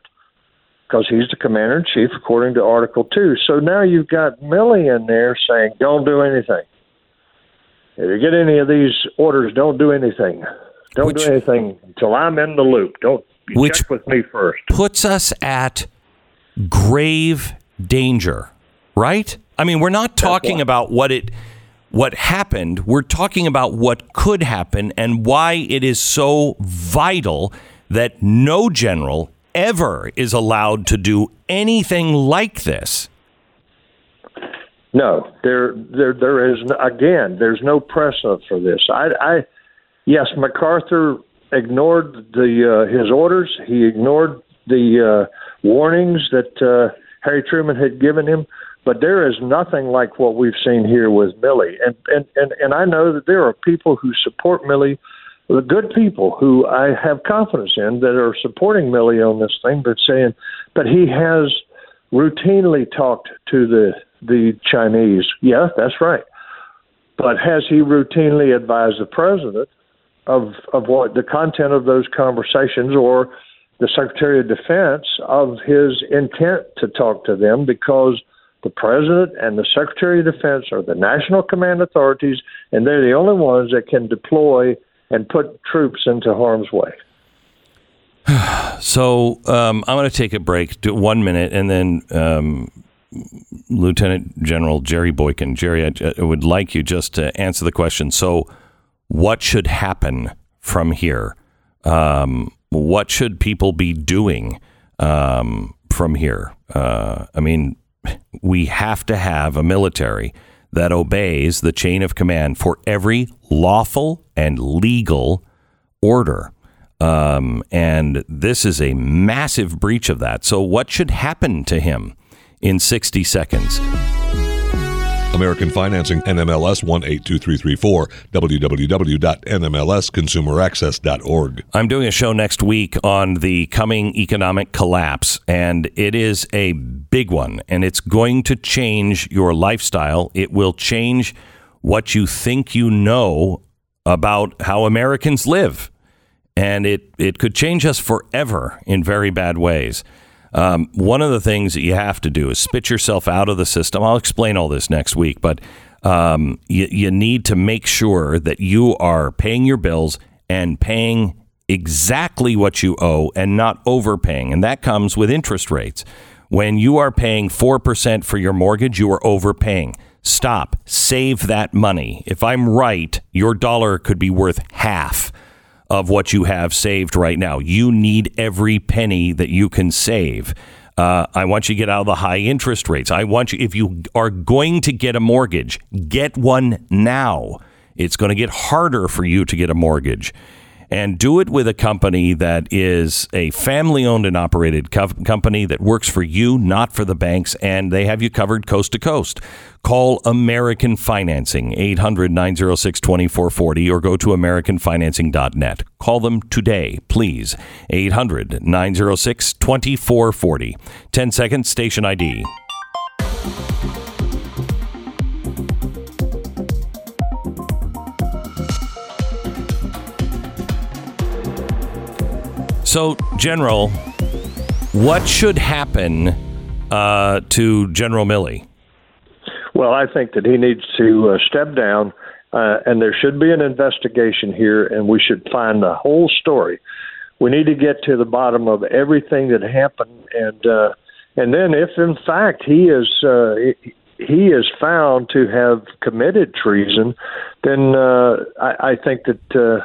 because he's the commander in chief according to Article Two. So now you've got Milley in there saying, "Don't do anything. If you get any of these orders, don't do anything. Don't which, do anything until I'm in the loop. Don't which check with me first." Puts us at grave danger, right? I mean, we're not talking about what it what happened. We're talking about what could happen and why it is so vital that no general ever is allowed to do anything like this. No, there, there, there is again. There's no precedent for this. I, I yes, MacArthur ignored the uh, his orders. He ignored the uh, warnings that uh, Harry Truman had given him. But there is nothing like what we've seen here with Milley. And, and, and, and I know that there are people who support Milley, the good people who I have confidence in that are supporting Milley on this thing, but saying, but he has routinely talked to the the Chinese. Yeah, that's right. But has he routinely advised the president of of what the content of those conversations or the Secretary of Defense of his intent to talk to them because the President and the Secretary of Defense are the national command authorities, and they're the only ones that can deploy and put troops into harm's way. [SIGHS] So um, I'm going to take a break, do one minute, and then um, Lieutenant General Jerry Boykin. Jerry, I, I, would like you just to answer the question. So, what should happen from here? Um, what should people be doing um, from here? Uh, I mean, we have to have a military that obeys the chain of command for every lawful and legal order. Um, and this is a massive breach of that. So, what should happen to him in 60 seconds? American Financing, NMLS 182334, www.nmlsconsumeraccess.org. I'm doing a show next week on the coming economic collapse, and it is a big one, and it's going to change your lifestyle. It will change what you think you know about how Americans live, and it, it could change us forever in very bad ways. Um, one of the things that you have to do is spit yourself out of the system. I'll explain all this next week, but um, you, you need to make sure that you are paying your bills and paying exactly what you owe and not overpaying. And that comes with interest rates. When you are paying 4% for your mortgage, you are overpaying. Stop. Save that money. If I'm right, your dollar could be worth half of what you have saved right now. You need every penny that you can save. Uh, I want you to get out of the high interest rates. I want you, if you are going to get a mortgage, get one now. It's going to get harder for you to get a mortgage. And do it with a company that is a family owned and operated co- company that works for you, not for the banks, and they have you covered coast to coast. Call American Financing, 800 906 2440, or go to AmericanFinancing.net. Call them today, please. 800 906 2440. 10 seconds, station ID. So, General, what should happen uh, to General Milley? Well, I think that he needs to uh, step down, uh, and there should be an investigation here, and we should find the whole story. We need to get to the bottom of everything that happened, and uh, and then if in fact he is uh, he is found to have committed treason, then uh, I, I think that uh,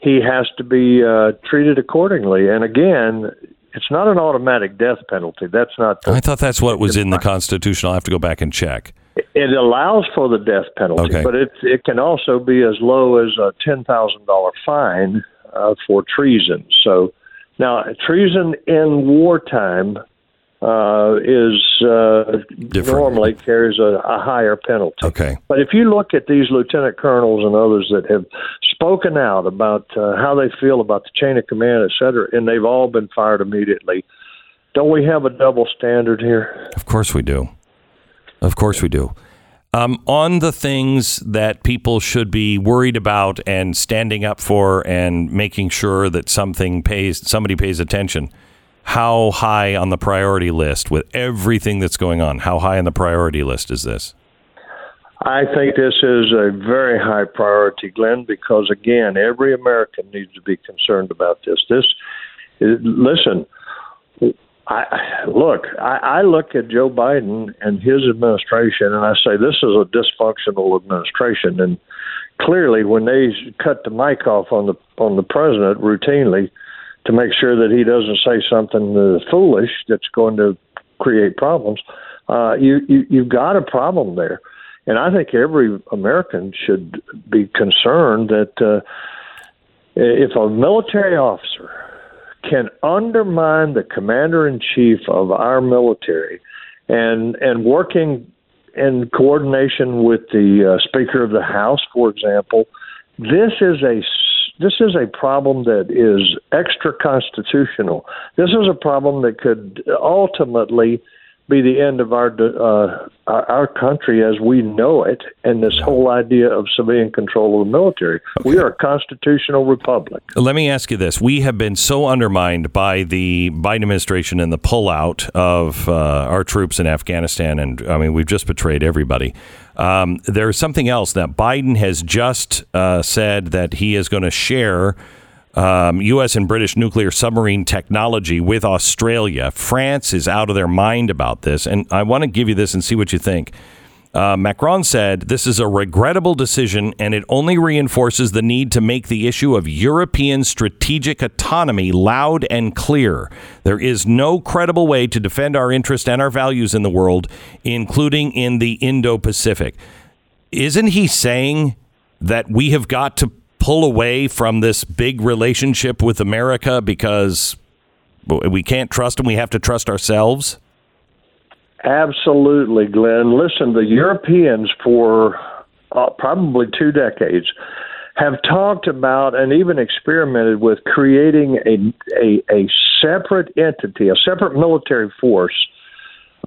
he has to be uh, treated accordingly. And again, it's not an automatic death penalty. That's not. The, I thought that's what was in the Constitution. I'll have to go back and check. It allows for the death penalty, Okay. but it it can also be as low as a ten thousand dollar fine uh, for treason. So now treason in wartime uh, is uh, normally carries a, a higher penalty. Okay. But if you look at these lieutenant colonels and others that have spoken out about uh, how they feel about the chain of command, et cetera, and they've all been fired immediately, don't we have a double standard here? Of course we do. Of course we do. Um, on the things that people should be worried about and standing up for and making sure that something pays somebody pays attention. How high on the priority list with everything that's going on? How high on the priority list is this? I think this is a very high priority, Glenn, because again, every American needs to be concerned about this. This, listen, I look. I, I look at Joe Biden and his administration, and I say this is a dysfunctional administration. And clearly, when they cut the mic off on the on the president routinely to make sure that he doesn't say something foolish that's going to create problems, uh, you, you you've got a problem there. And I think every American should be concerned that uh, if a military officer can undermine the commander in chief of our military and and working in coordination with the uh, speaker of the house for example this is a this is a problem that is extra constitutional this is a problem that could ultimately be the end of our uh, our, country as we know it, and this whole idea of civilian control of the military. We are a constitutional republic. Let me ask you this. We have been so undermined by the Biden administration and the pullout of uh, our troops in Afghanistan. And I mean, we've just betrayed everybody. Um, there's something else that Biden has just uh, said that he is going to share um, U.S. and British nuclear submarine technology with Australia. France is out of their mind about this. And I want to give you this and see what you think. Uh, Macron said, This is a regrettable decision, and it only reinforces the need to make the issue of European strategic autonomy loud and clear. There is no credible way to defend our interest and our values in the world, including in the Indo Pacific. Isn't he saying that we have got to pull away from this big relationship with America because we can't trust them? We have to trust ourselves? Absolutely, Glenn. Listen, the Europeans for uh, probably two decades have talked about and even experimented with creating a a, a separate entity, a separate military force,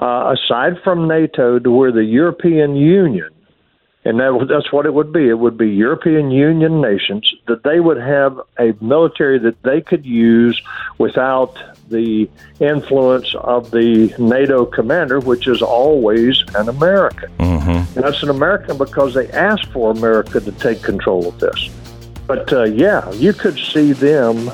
uh, aside from NATO, to where the European Union, and that, that's what it would be. It would be European Union nations that they would have a military that they could use without the influence of the NATO commander, which is always an American. Mm-hmm. And that's an American because they asked for America to take control of this. But uh, yeah, you could see them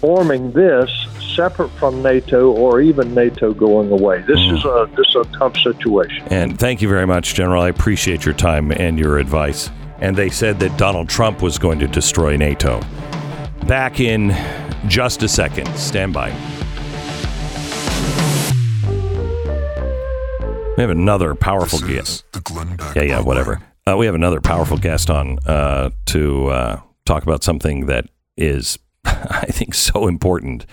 forming this separate from NATO or even NATO going away. This is a this is a tough situation. And thank you very much, General. I appreciate your time and your advice. And they said that Donald Trump was going to destroy NATO. Back in just a second. Stand by. We have another powerful guest. the Glenn Beck Yeah, yeah, whatever. Uh, we have another powerful guest on uh, to uh, talk about something that is, [LAUGHS] I think, so important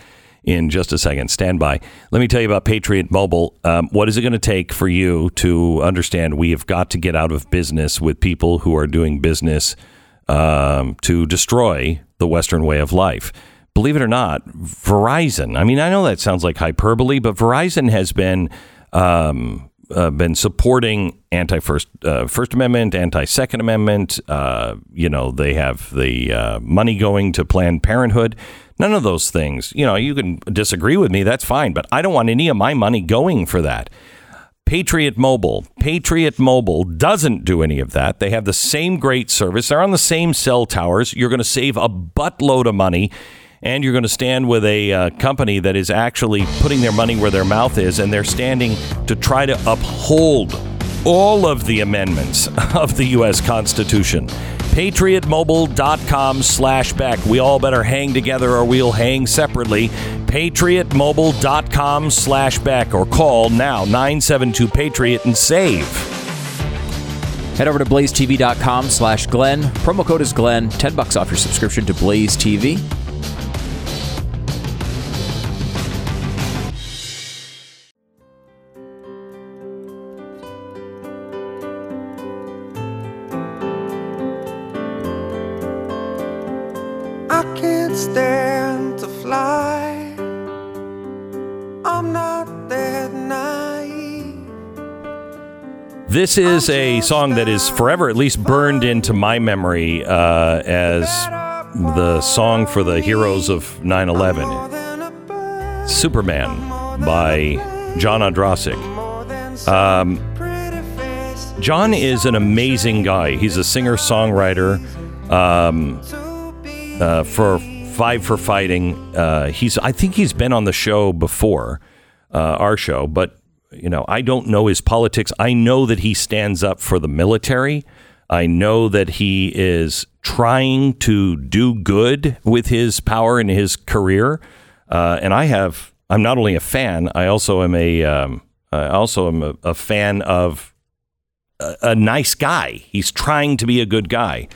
in just a second. Stand by. Let me tell you about Patriot Mobile. Um, what is it going to take for you to understand we have got to get out of business with people who are doing business um, to destroy the Western way of life? Believe it or not, Verizon. I mean, I know that sounds like hyperbole, but Verizon has been. Um, uh, been supporting anti first uh, First Amendment, anti Second Amendment. Uh, you know, they have the uh, money going to Planned Parenthood. None of those things. You know, you can disagree with me. That's fine, but I don't want any of my money going for that. Patriot Mobile. Patriot Mobile doesn't do any of that. They have the same great service. They're on the same cell towers. You're going to save a buttload of money and you're going to stand with a uh, company that is actually putting their money where their mouth is, and they're standing to try to uphold all of the amendments [LAUGHS] of the U.S. Constitution. PatriotMobile.com slash Beck. We all better hang together or we'll hang separately. PatriotMobile.com slash Beck or call now 972 Patriot and save. Head over to blazetv.com slash Glenn. Promo code is Glenn. 10 bucks off your subscription to Blaze TV. This is a song that is forever, at least burned into my memory uh, as the song for the heroes of 9 11. Superman by John Ondrasik. Um, John is an amazing guy. He's a singer songwriter um, uh, for Five for Fighting. Uh, he's I think he's been on the show before, uh, our show, but you know I don't know his politics. I know that he stands up for the military. I know that he is trying to do good with his power and his career. Uh, and I have I'm not only a fan, I also am a um, I also am a, a fan of a, a nice guy. He's trying to be a good guy.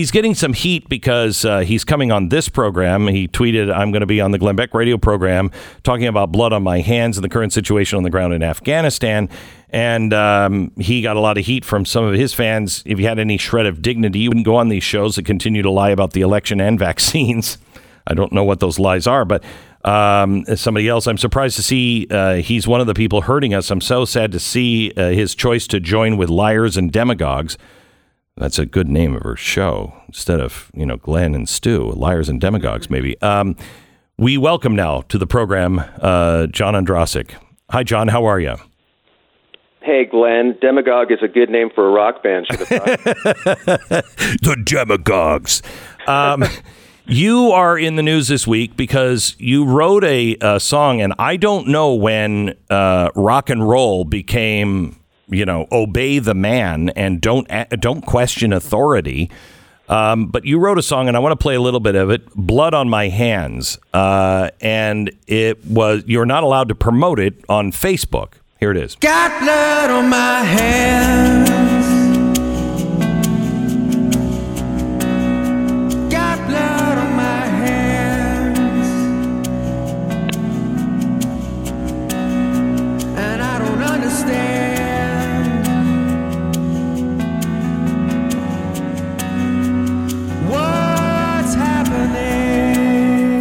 He's getting some heat because uh, he's coming on this program. He tweeted, I'm going to be on the Glenn Beck radio program talking about blood on my hands and the current situation on the ground in Afghanistan. And um, he got a lot of heat from some of his fans. If you had any shred of dignity, you wouldn't go on these shows that continue to lie about the election and vaccines. [LAUGHS] I don't know what those lies are, but um, somebody else, I'm surprised to see uh, he's one of the people hurting us. I'm so sad to see uh, his choice to join with liars and demagogues. That's a good name of her show instead of you know Glenn and Stu, liars and demagogues, maybe. Um, we welcome now to the program uh, John Ondrasik. Hi, John. How are you? Hey, Glenn, Demagogue is a good name for a rock band. Should have thought. [LAUGHS] the demagogues. Um, you are in the news this week because you wrote a, a song, and I don't know when uh, rock and roll became, you know, obey the man and don't don't question authority. Um, but you wrote a song, and I want to play a little bit of it. "Blood on My Hands," uh, and it was you're not allowed to promote it on Facebook. Here it is. Got blood on my hands.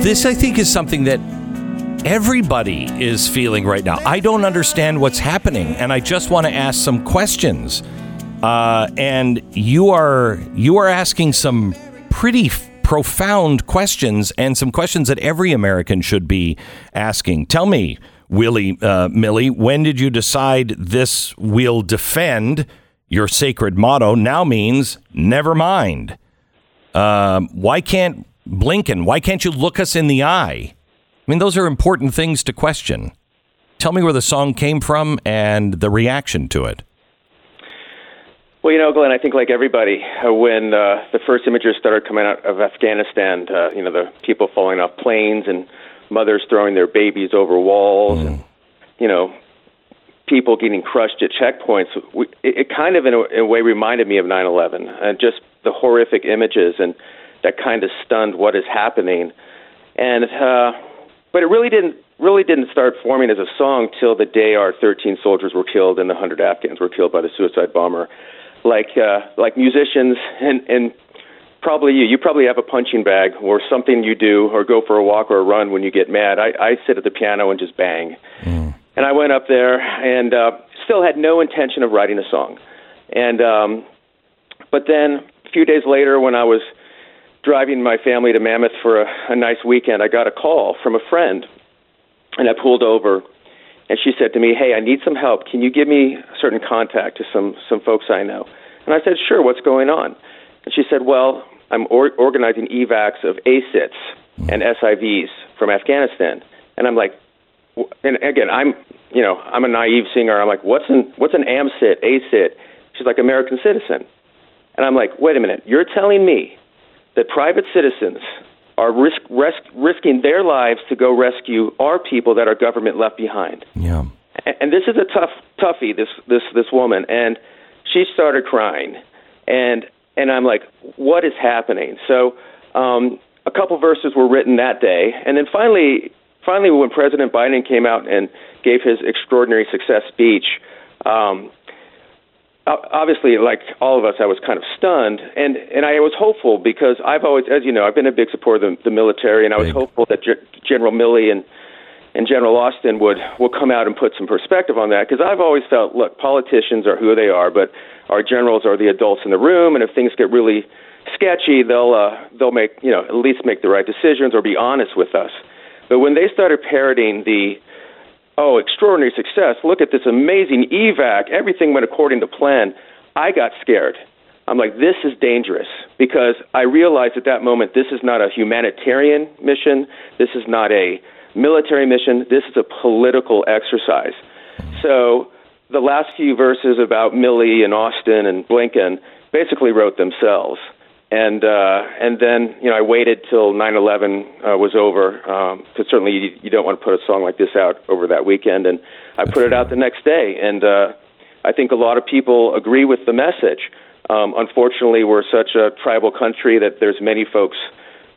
This, I think, is something that everybody is feeling right now. I don't understand what's happening, and I just want to ask some questions. Uh, and you are you are asking some pretty f- profound questions, and some questions that every American should be asking. Tell me, Willie uh, Milley, when did you decide this will defend your sacred motto? Now means never mind. Um, why can't Blinken? Why can't you look us in the eye? I mean, those are important things to question. Tell me where the song came from and the reaction to it. Well, you know, Glenn, I think like everybody, uh, when uh, the first images started coming out of Afghanistan, uh, you know, the people falling off planes and mothers throwing their babies over walls, and you know, people getting crushed at checkpoints. We, it, it kind of, in a, in a way, reminded me of 9/11 and just the horrific images. And that kind of stunned what is happening. And uh, but it really didn't really didn't start forming as a song till the day our 13 soldiers were killed and the 100 Afghans were killed by the suicide bomber. Like uh, like musicians and and probably you you probably have a punching bag or something you do or go for a walk or a run when you get mad. I, I sit at the piano and just bang. Mm. And I went up there and uh, still had no intention of writing a song. And um, but then a few days later, when I was driving my family to Mammoth for a, a nice weekend, I got a call from a friend, and I pulled over, and she said to me, "Hey, I need some help. Can you give me a certain contact to some some folks I know?" And I said, "Sure. What's going on?" And she said, "Well, I'm or- organizing evacs of ACITs and SIVs from Afghanistan." And I'm like, w- and again, I'm you know I'm a naive singer. I'm like, what's an what's an AMCIT, ASIT?" She's like American citizen, and I'm like, wait a minute, you're telling me that private citizens are risk, risk, risking their lives to go rescue our people that our government left behind. Yeah. And, and this is a tough toughie. This this this woman, and she started crying, and and I'm like, what is happening? So um, a couple verses were written that day, and then finally, finally, when President Biden came out and gave his extraordinary success speech. Um, obviously, like all of us, I was kind of stunned, and and I was hopeful because I've always, as you know, I've been a big supporter of the, the military, and I was Big. hopeful that G- General Milley and and General Austin would will come out and put some perspective on that because I've always felt, look, politicians are who they are, but our generals are the adults in the room, and if things get really sketchy, they'll uh, they'll make you know at least make the right decisions or be honest with us. But when they started parroting the oh, extraordinary success. Look at this amazing evac. Everything went according to plan. I got scared. I'm like, this is dangerous because I realized at that moment this is not a humanitarian mission. This is not a military mission. This is a political exercise. So the last few verses about Milley and Austin and Blinken basically wrote themselves. And uh, and then you know I waited till 9/11 uh, was over because certainly you, you don't want to put a song like this out over that weekend. And I put it out the next day, and uh, I think a lot of people agree with the message. Um, unfortunately, we're such a tribal country that there's many folks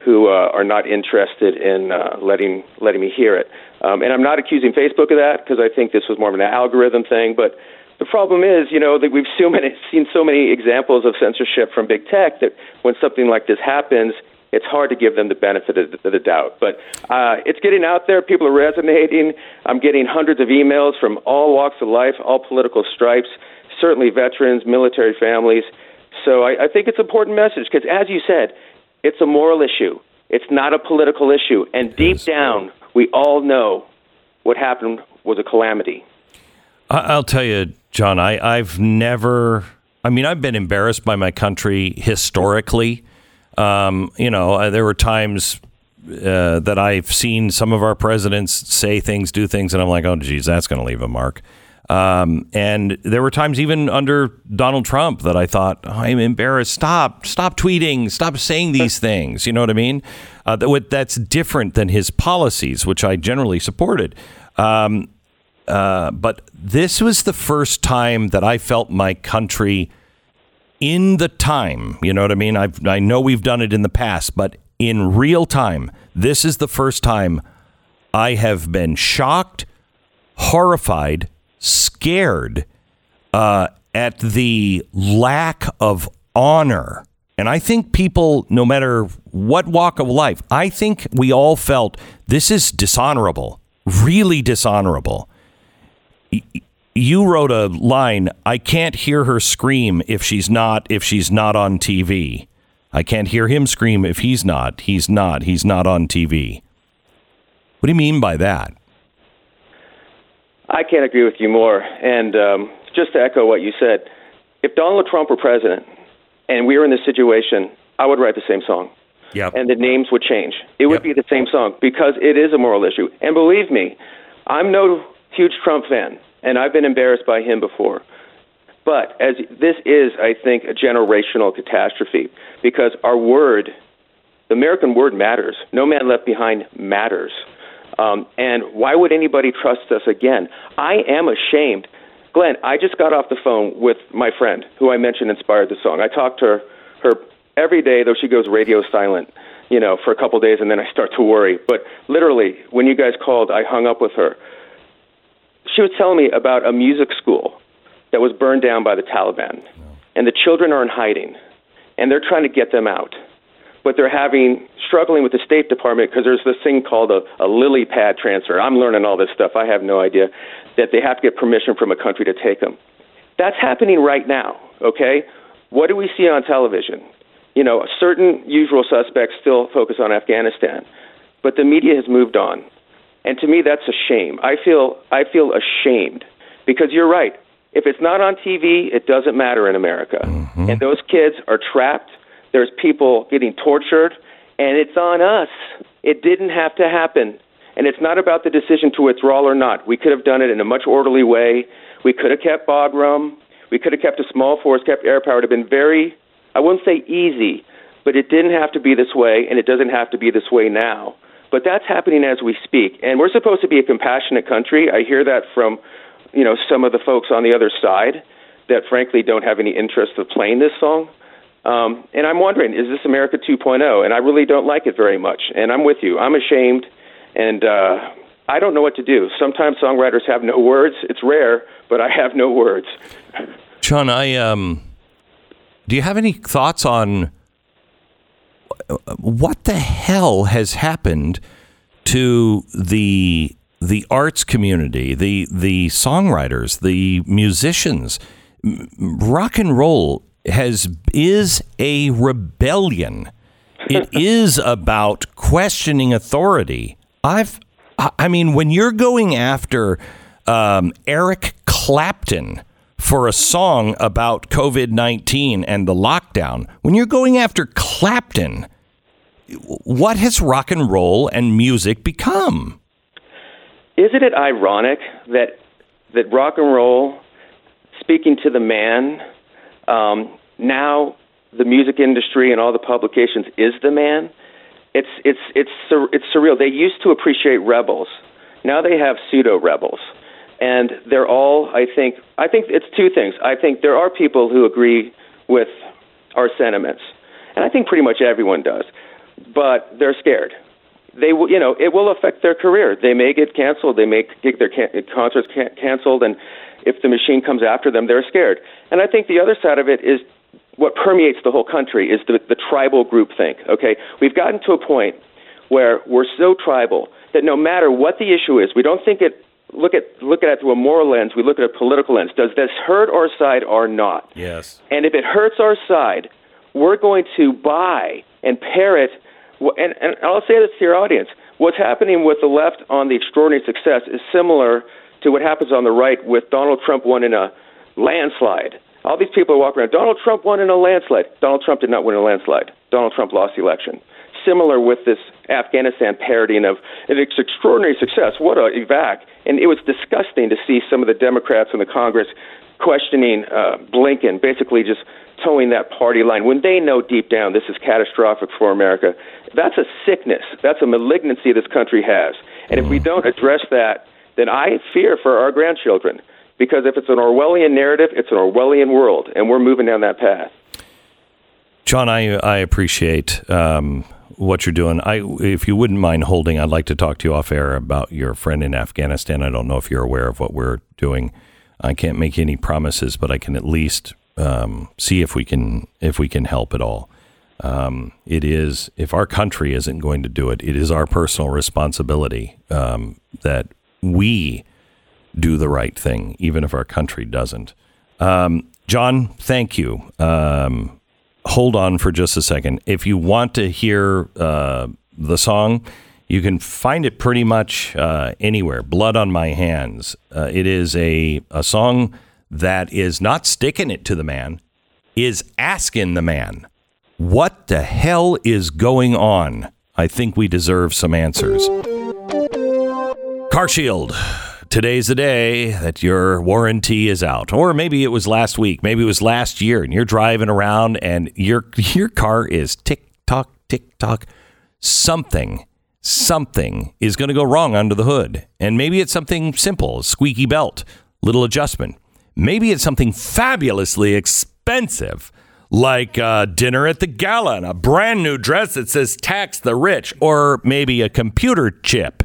who uh, are not interested in uh, letting letting me hear it. Um, and I'm not accusing Facebook of that because I think this was more of an algorithm thing. But the problem is, you know, that we've so many, [LAUGHS] seen so many examples of censorship from big tech that when something like this happens, it's hard to give them the benefit of the, of the doubt. But uh, it's getting out there. People are resonating. I'm getting hundreds of emails from all walks of life, all political stripes, certainly veterans, military families. So I, I think it's an important message because, as you said, it's a moral issue. It's not a political issue. And deep down, we all know what happened was a calamity. I- I'll tell you, John, I, I've never, I mean, I've been embarrassed by my country historically. Um, you know, uh, there were times uh, that I've seen some of our presidents say things, do things, and I'm like, oh, geez, that's going to leave a mark. Um, and there were times even under Donald Trump that I thought, oh, I'm embarrassed. Stop, stop tweeting, stop saying these things. You know what I mean? Uh, that, that's different than his policies, which I generally supported. Um, uh, but this was the first time that I felt my country in the time. You know what I mean? I've, I know we've done it in the past, but in real time, this is the first time I have been shocked, horrified, scared uh, at the lack of honor. And I think people, no matter what walk of life, I think we all felt this is dishonorable, really dishonorable. Y- You wrote a line, I can't hear her scream if she's not if she's not on TV. I can't hear him scream if he's not. He's not. He's not on TV. What do you mean by that? I can't agree with you more. And um, just to echo what you said, if Donald Trump were president and we were in this situation, I would write the same song. Yep. And the names would change. It would be the same song because it is a moral issue. And believe me, I'm no huge Trump fan, and I've been embarrassed by him before. But as this is, I think, a generational catastrophe because our word, the American word matters. No man left behind matters. Um, and why would anybody trust us again? I am ashamed. Glenn, I just got off the phone with my friend who I mentioned inspired the song. I talked to her, her every day, though she goes radio silent, you know, for a couple of days, and then I start to worry. But literally, when you guys called, I hung up with her. She was telling me about a music school that was burned down by the Taliban, and the children are in hiding, and they're trying to get them out. But they're having struggling with the State Department because there's this thing called a, a lily pad transfer. I'm learning all this stuff. I have no idea that they have to get permission from a country to take them. That's happening right now. Okay, what do we see on television? You know, certain usual suspects still focus on Afghanistan, but the media has moved on, and to me, that's a shame. I feel I feel ashamed because you're right. If it's not on TV, it doesn't matter in America, mm-hmm. and those kids are trapped. There's people getting tortured, and it's on us. It didn't have to happen. And it's not about the decision to withdraw or not. We could have done it in a much orderly way. We could have kept Bagram. We could have kept a small force, kept air power. It would have been very, I wouldn't say easy, but it didn't have to be this way, and it doesn't have to be this way now. But that's happening as we speak. And we're supposed to be a compassionate country. I hear that from, you know, some of the folks on the other side that frankly don't have any interest of playing this song. Um, and I'm wondering, is this America 2.0? And I really don't like it very much. And I'm with you. I'm ashamed, and uh, I don't know what to do. Sometimes songwriters have no words. It's rare, but I have no words. John, I um, do you have any thoughts on what the hell has happened to the the arts community, the the songwriters, the musicians? Rock and roll has is a rebellion. It [LAUGHS] is about questioning authority. I've, I mean, when you're going after um, Eric Clapton for a song about COVID 19 and the lockdown, when you're going after Clapton, what has rock and roll and music become? Isn't it ironic that that rock and roll, speaking to the man, um, now the music industry and all the publications is the man? It's it's it's it's surreal. They used to appreciate rebels. Now they have pseudo rebels, and they're all. I think. I think it's two things. I think there are people who agree with our sentiments, and I think pretty much everyone does, but they're scared they will, you know, it will affect their career. They may get canceled. They may get their can- concerts can- canceled, and if the machine comes after them, they're scared. And I think the other side of it is what permeates the whole country is the, the tribal group think. Okay, we've gotten to a point where we're so tribal that no matter what the issue is, we don't think it. Look at look at it through a moral lens. We look at a political lens. Does this hurt our side or not? Yes. And if it hurts our side, we're going to buy and parrot. And, and I'll say this to your audience: what's happening with the left on the extraordinary success is similar to what happens on the right with Donald Trump won in a landslide. All these people are walking around. Donald Trump won in a landslide. Donald Trump did not win a landslide. Donald Trump lost the election. Similar with this Afghanistan parodying of it's extraordinary success. What a evac! And it was disgusting to see some of the Democrats in the Congress questioning uh, Blinken, basically just toeing that party line when they know deep down this is catastrophic for America. That's a sickness. That's a malignancy this country has. And if we don't address that, then I fear for our grandchildren. Because if it's an Orwellian narrative, it's an Orwellian world, and we're moving down that path. John, I I appreciate um, what you're doing. I, if you wouldn't mind holding, I'd like to talk to you off air about your friend in Afghanistan. I don't know if you're aware of what we're doing. I can't make any promises, but I can at least um, see if we can if we can help at all. Um, it is if our country isn't going to do it, it is our personal responsibility um, that we do the right thing, even if our country doesn't. Um, John, thank you. Um, hold on for just a second. If you want to hear uh, the song, you can find it pretty much uh, anywhere. Blood on My Hands. Uh, it is a, a song that is not sticking it to the man, is asking the man, what the hell is going on? I think we deserve some answers. Car Shield. Today's the day that your warranty is out. Or maybe it was last week, maybe it was last year, and you're driving around and your your car is tick tock, tick tock. Something, something is going to go wrong under the hood. And maybe it's something simple, squeaky belt, little adjustment. Maybe it's something fabulously expensive, like uh, dinner at the gala and a brand new dress that says tax the rich, or maybe a computer chip.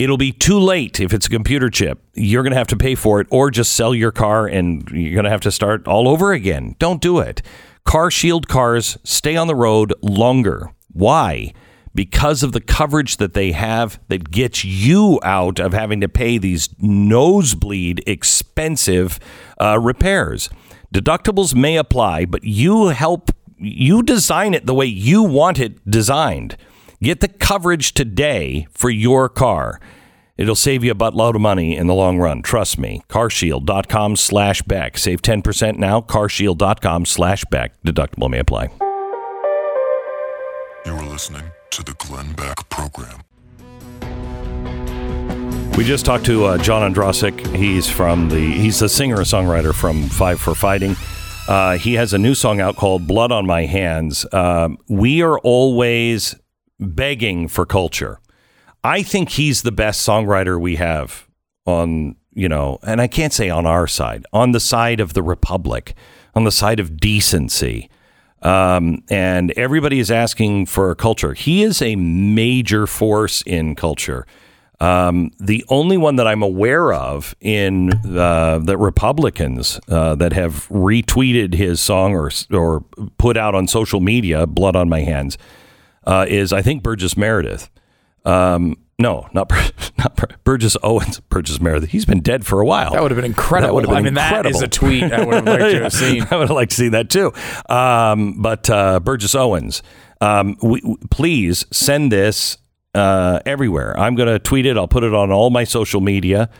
It'll be too late if it's a computer chip. You're going to have to pay for it or just sell your car and you're going to have to start all over again. Don't do it. Car Shield cars stay on the road longer. Why? Because of the coverage that they have that gets you out of having to pay these nosebleed expensive uh, repairs. Deductibles may apply, but you help you design it the way you want it designed. Get the coverage today for your car. It'll save you a buttload of money in the long run. Trust me. Carshield.com slash Beck. Save 10% now. Carshield.com slash Beck. Deductible may apply. You are listening to the Glenn Beck Program. We just talked to uh, John Ondrasik. He's from the he's the singer and songwriter from Five for Fighting. Uh, he has a new song out called "Blood on My Hands." Um, we are always begging for culture. I think he's the best songwriter we have on you know, and I can't say on our side, on the side of the republic, on the side of decency. Um, and everybody is asking for culture. He is a major force in culture. Um, the only one that I'm aware of in uh, the Republicans uh, that have retweeted his song or or put out on social media, "Blood on My Hands," uh, is I think Burgess Meredith. Um, no, not [LAUGHS] not Burgess Owens. Burgess Meredith. He's been dead for a while. That would have been incredible. That would have been I mean, incredible. that is a tweet I would have liked to have [LAUGHS] seen. I would have liked to see that too. Um, but uh, Burgess Owens, um, we, we- please send this uh, everywhere. I'm going to tweet it. I'll put it on all my social media,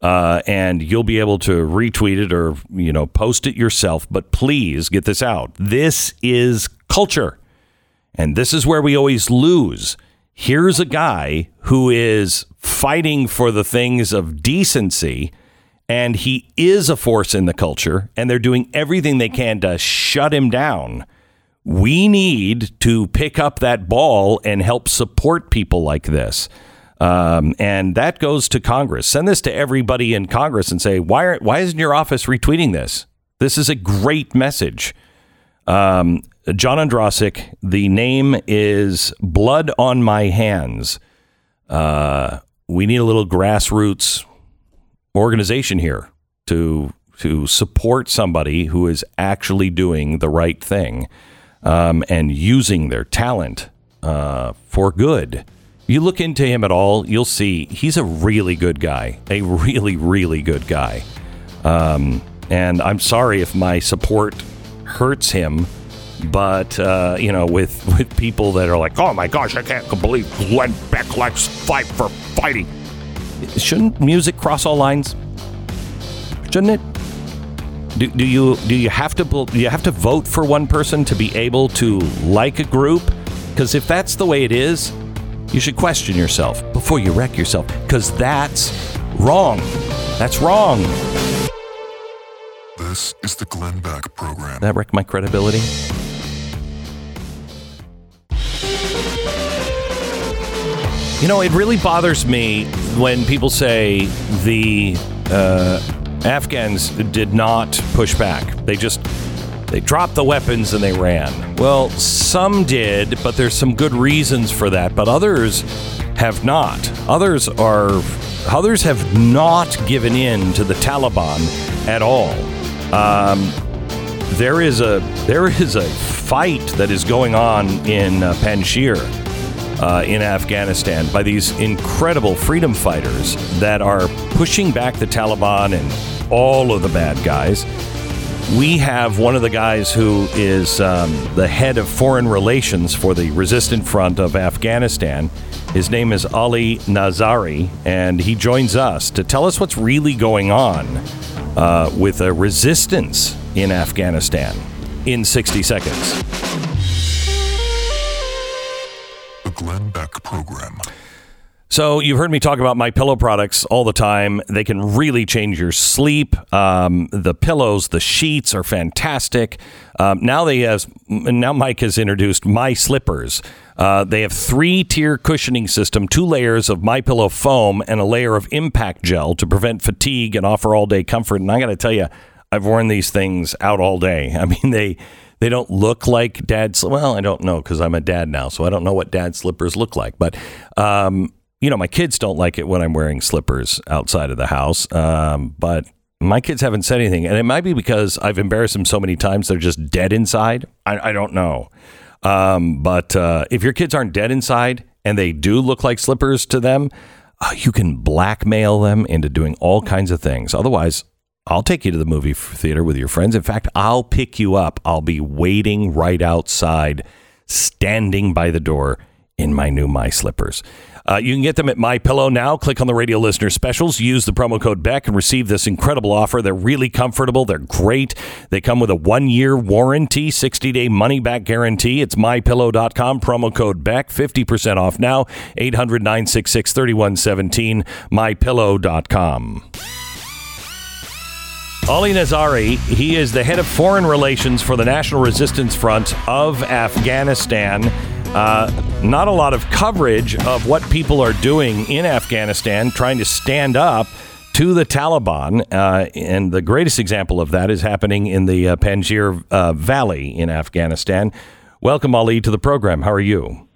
uh, and you'll be able to retweet it or you know post it yourself. But please get this out. This is culture, and this is where we always lose. Here's a guy who is fighting for the things of decency and he is a force in the culture and they're doing everything they can to shut him down. We need to pick up that ball and help support people like this. Um, and that goes to Congress. Send this to everybody in Congress and say, why, are, why isn't your office retweeting this? This is a great message. Um, John Ondrasik, the name is Blood on My Hands. Uh, we need a little grassroots organization here to to support somebody who is actually doing the right thing um, and using their talent uh, for good. You look into him at all, you'll see he's a really good guy, a really really good guy. Um, and I'm sorry if my support hurts him, but uh, you know, with [LAUGHS] with people that are like, "Oh my gosh, I can't believe Glenn Beck likes fight for fighting." Shouldn't music cross all lines? Shouldn't it? Do, do you do you have to do you have to vote for one person to be able to like a group? Because if that's the way it is, you should question yourself before you wreck yourself. Because that's wrong. That's wrong. This is the Glenn Beck Program. That wrecked my credibility. You know, it really bothers me when people say the uh, Afghans did not push back. They just they dropped the weapons and they ran. Well, some did, but there's some good reasons for that. But others have not. Others are others have not given in to the Taliban at all. Um, there is a there is a fight that is going on in uh, Panjshir uh, in Afghanistan by these incredible freedom fighters that are pushing back the Taliban and all of the bad guys. We have one of the guys who is um, the head of foreign relations for the resistant front of Afghanistan. His name is Ali Nazary, and he joins us to tell us what's really going on uh, with a resistance in Afghanistan in 60 seconds. The Glenn Beck Program. So you've heard me talk about my pillow products all the time. They can really change your sleep. Um, the pillows, the sheets are fantastic. Um, now they have now Mike has introduced my slippers. Uh, they have three tier cushioning system, two layers of my pillow foam, and a layer of impact gel to prevent fatigue and offer all day comfort. And I got to tell you, I've worn these things out all day. [LAUGHS] I mean they They don't look like dad. Sli- well, I don't know because I'm a dad now, so I don't know what dad slippers look like. But um, you know, my kids don't like it when I'm wearing slippers outside of the house. Um, but my kids haven't said anything, and it might be because I've embarrassed them so many times they're just dead inside. I, I don't know. Um, but uh, if your kids aren't dead inside and they do look like slippers to them, uh, you can blackmail them into doing all kinds of things. Otherwise, I'll take you to the movie theater with your friends. In fact, I'll pick you up. I'll be waiting right outside, standing by the door in my new My Slippers. Uh, you can get them at My Pillow now. Click on the radio listener specials. Use the promo code Beck and receive this incredible offer. They're really comfortable. They're great. They come with a one year warranty, 60 day money back guarantee. It's mypillow.com. Promo code Beck, 50% off now. 800 966 3117. Mypillow.com. Ali Nazary, he is the head of foreign relations for the National Resistance Front of Afghanistan. Uh, not a lot of coverage of what people are doing in Afghanistan, trying to stand up to the Taliban. Uh, and the greatest example of that is happening in the uh, Panjshir uh, Valley in Afghanistan. Welcome, Ali, to the program. How are you?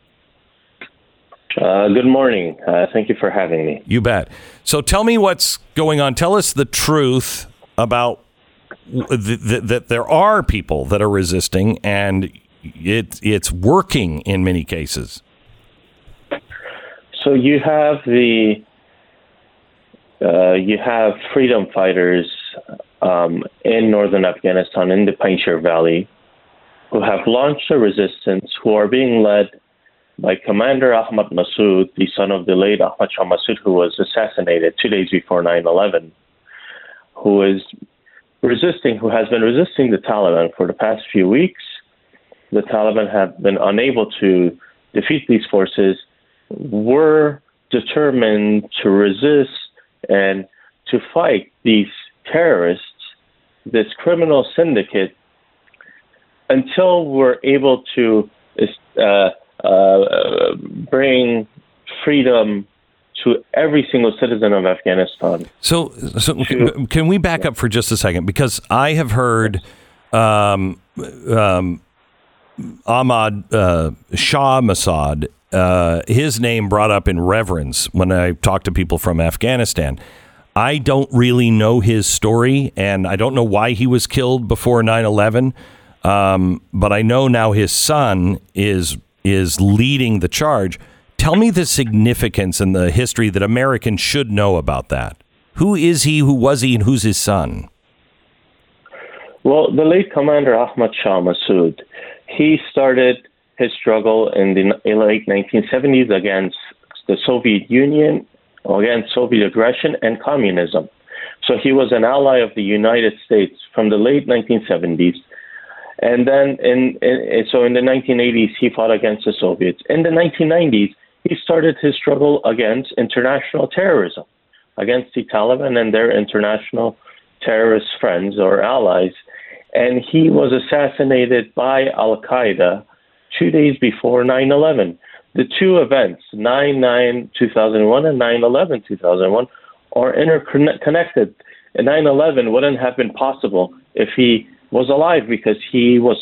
Uh, good morning. Uh, thank you for having me. You bet. So tell me what's going on. Tell us the truth about th- th- that there are people that are resisting and it it's working in many cases. So you have the uh, you have freedom fighters um, in northern Afghanistan in the Panjshir Valley who have launched a resistance who are being led by Commander Ahmad Massoud, the son of the late Ahmad Shah Massoud, who was assassinated two days before 9 11, who is resisting, who has been resisting the Taliban for the past few weeks. The Taliban have been unable to defeat these forces, were determined to resist and to fight these terrorists, this criminal syndicate, until we're able to uh, uh, bring freedom to every single citizen of Afghanistan. So, so can, can we back up for just a second? Because I have heard um, um, Ahmad uh, Shah Massoud, uh, his name brought up in reverence when I talk to people from Afghanistan. I don't really know his story, and I don't know why he was killed before 9 11. Um, but I know now his son is is leading the charge. Tell me the significance and the history that Americans should know about that. Who is he? Who was he? And who's his son? Well, the late Commander Ahmad Shah Massoud, he started his struggle in the late 1970s against the Soviet Union, against Soviet aggression and communism. So he was an ally of the United States from the late 1970s. And then, in, in, so in the 1980s, he fought against the Soviets. In the 1990s, he started his struggle against international terrorism, against the Taliban and their international terrorist friends or allies. And he was assassinated by Al Qaeda two days before 9 11. The two events, 9 9 2001 and 9 11 2001, are interconnected. 9 11 wouldn't have been possible if he was alive because he was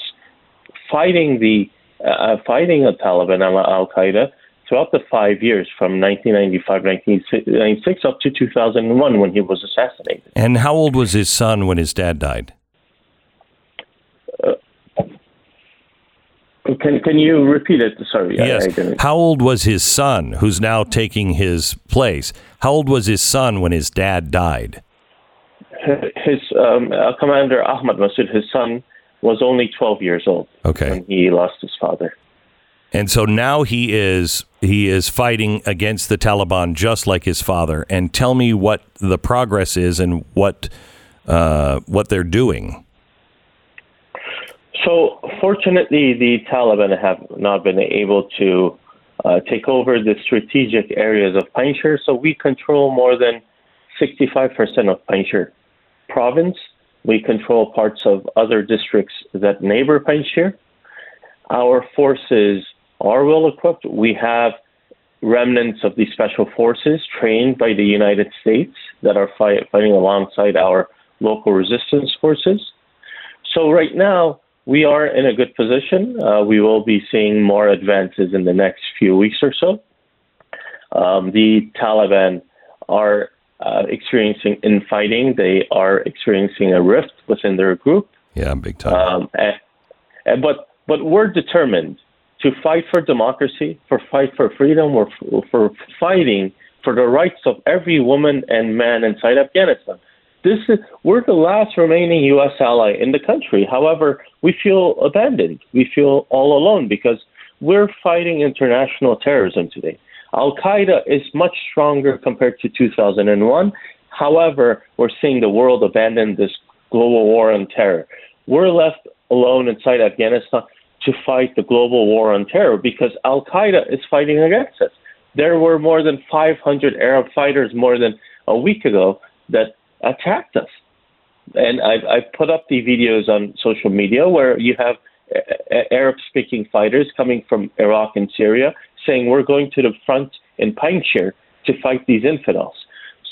fighting the uh, fighting the Taliban and Al Qaeda throughout the five years from 1995, 1996 up to 2001 when he was assassinated. And how old was his son when his dad died? Uh, can can you repeat it? Sorry, yes. I, I how old was his son, who's now taking his place? How old was his son when his dad died? His um, uh, Commander Ahmad Massoud, his son, was only 12 years old okay. when he lost his father. And so now he is he is fighting against the Taliban just like his father. And tell me what the progress is and what uh, what they're doing. So, fortunately, the Taliban have not been able to uh, take over the strategic areas of Panjshir. So, we control more than 65% of Panjshir province. We control parts of other districts that neighbor Panjshir. Our forces are well equipped. We have remnants of the special forces trained by the United States that are fight, fighting alongside our local resistance forces. So, right now, we are in a good position. Uh, we will be seeing more advances in the next few weeks or so. Um, the Taliban are uh, experiencing infighting. They are experiencing a rift within their group. Yeah, big time. Um, and, and, but but we're determined to fight for democracy, for fight for freedom, or for, for fighting for the rights of every woman and man inside Afghanistan. This is we're the last remaining U.S. ally in the country. However, we feel abandoned. We feel all alone because we're fighting international terrorism today. Al Qaeda is much stronger compared to 2001. However, we're seeing the world abandon this global war on terror. We're left alone inside Afghanistan to fight the global war on terror because Al Qaeda is fighting against us. There were more than 500 Arab fighters more than a week ago that attacked us. And I've, I've put up the videos on social media where you have Arab speaking fighters coming from Iraq and Syria saying we're going to the front in Panjshir to fight these infidels.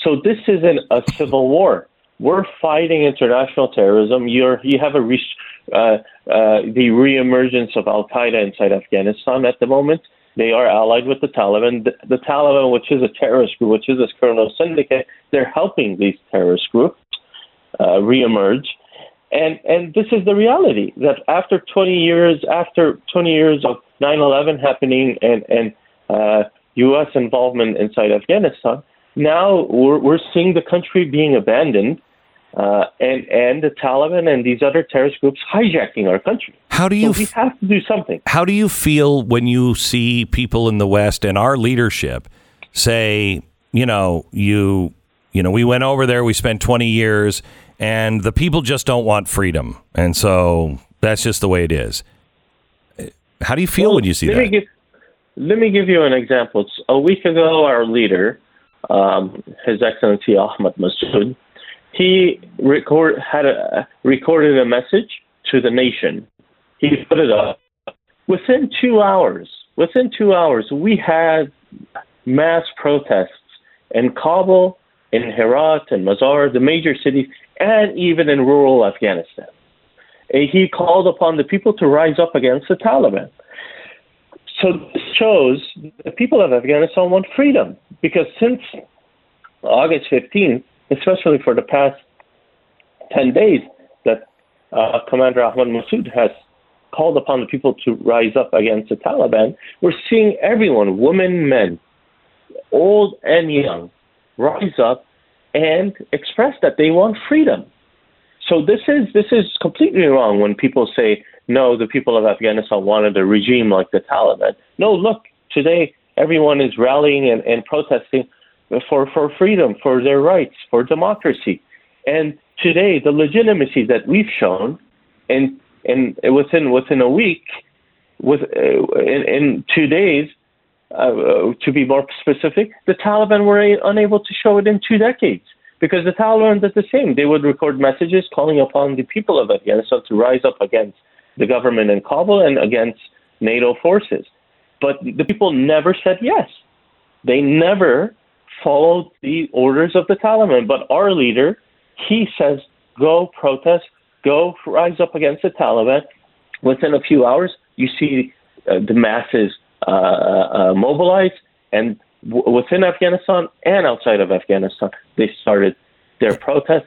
So this isn't a civil war. We're fighting international terrorism. You're, you have a re- uh, uh, the reemergence of Al Qaeda inside Afghanistan at the moment. They are allied with the Taliban. The, the Taliban, which is a terrorist group, which is a criminal syndicate, they're helping these terrorist groups uh, reemerge. And and this is the reality that after 20 years, after 20 years of 9/11 happening and and uh, U.S. involvement inside Afghanistan, now we're we're seeing the country being abandoned. Uh, and and the Taliban and these other terrorist groups hijacking our country. How do you? So we have to do something. How do you feel when you see people in the West and our leadership say, you know, you, you know, we went over there, we spent twenty years, and the people just don't want freedom, and so that's just the way it is. How do you feel Well, when you see let that? Me give, let me give you an example. It's a week ago, our leader, um, His Excellency Ahmad Massoud, he record, had a, recorded a message to the nation. He put it up. Within two hours, within two hours, we had mass protests in Kabul, in Herat, and Mazar, the major cities, and even in rural Afghanistan. He called upon the people to rise up against the Taliban. So this shows the people of Afghanistan want freedom because since August 15th, especially for the past 10 days, that uh, Commander Ahmad Massoud has called upon the people to rise up against the Taliban, we're seeing everyone, women, men, old and young, rise up and express that they want freedom. So this is this is completely wrong when people say no, the people of Afghanistan wanted a regime like the Taliban. No, look, today everyone is rallying and, and protesting for, for freedom, for their rights, for democracy. And today the legitimacy that we've shown and and within within a week, with uh, in, in two days, uh, to be more specific, the Taliban were unable to show it in two decades because the Taliban did the same. They would record messages calling upon the people of Afghanistan to rise up against the government in Kabul and against NATO forces. But the people never said yes. They never followed the orders of the Taliban. But our leader, he says, go protest, go rise up against the Taliban. Within a few hours, you see uh, the masses uh, uh, mobilized, and w- within Afghanistan and outside of Afghanistan, they started their protests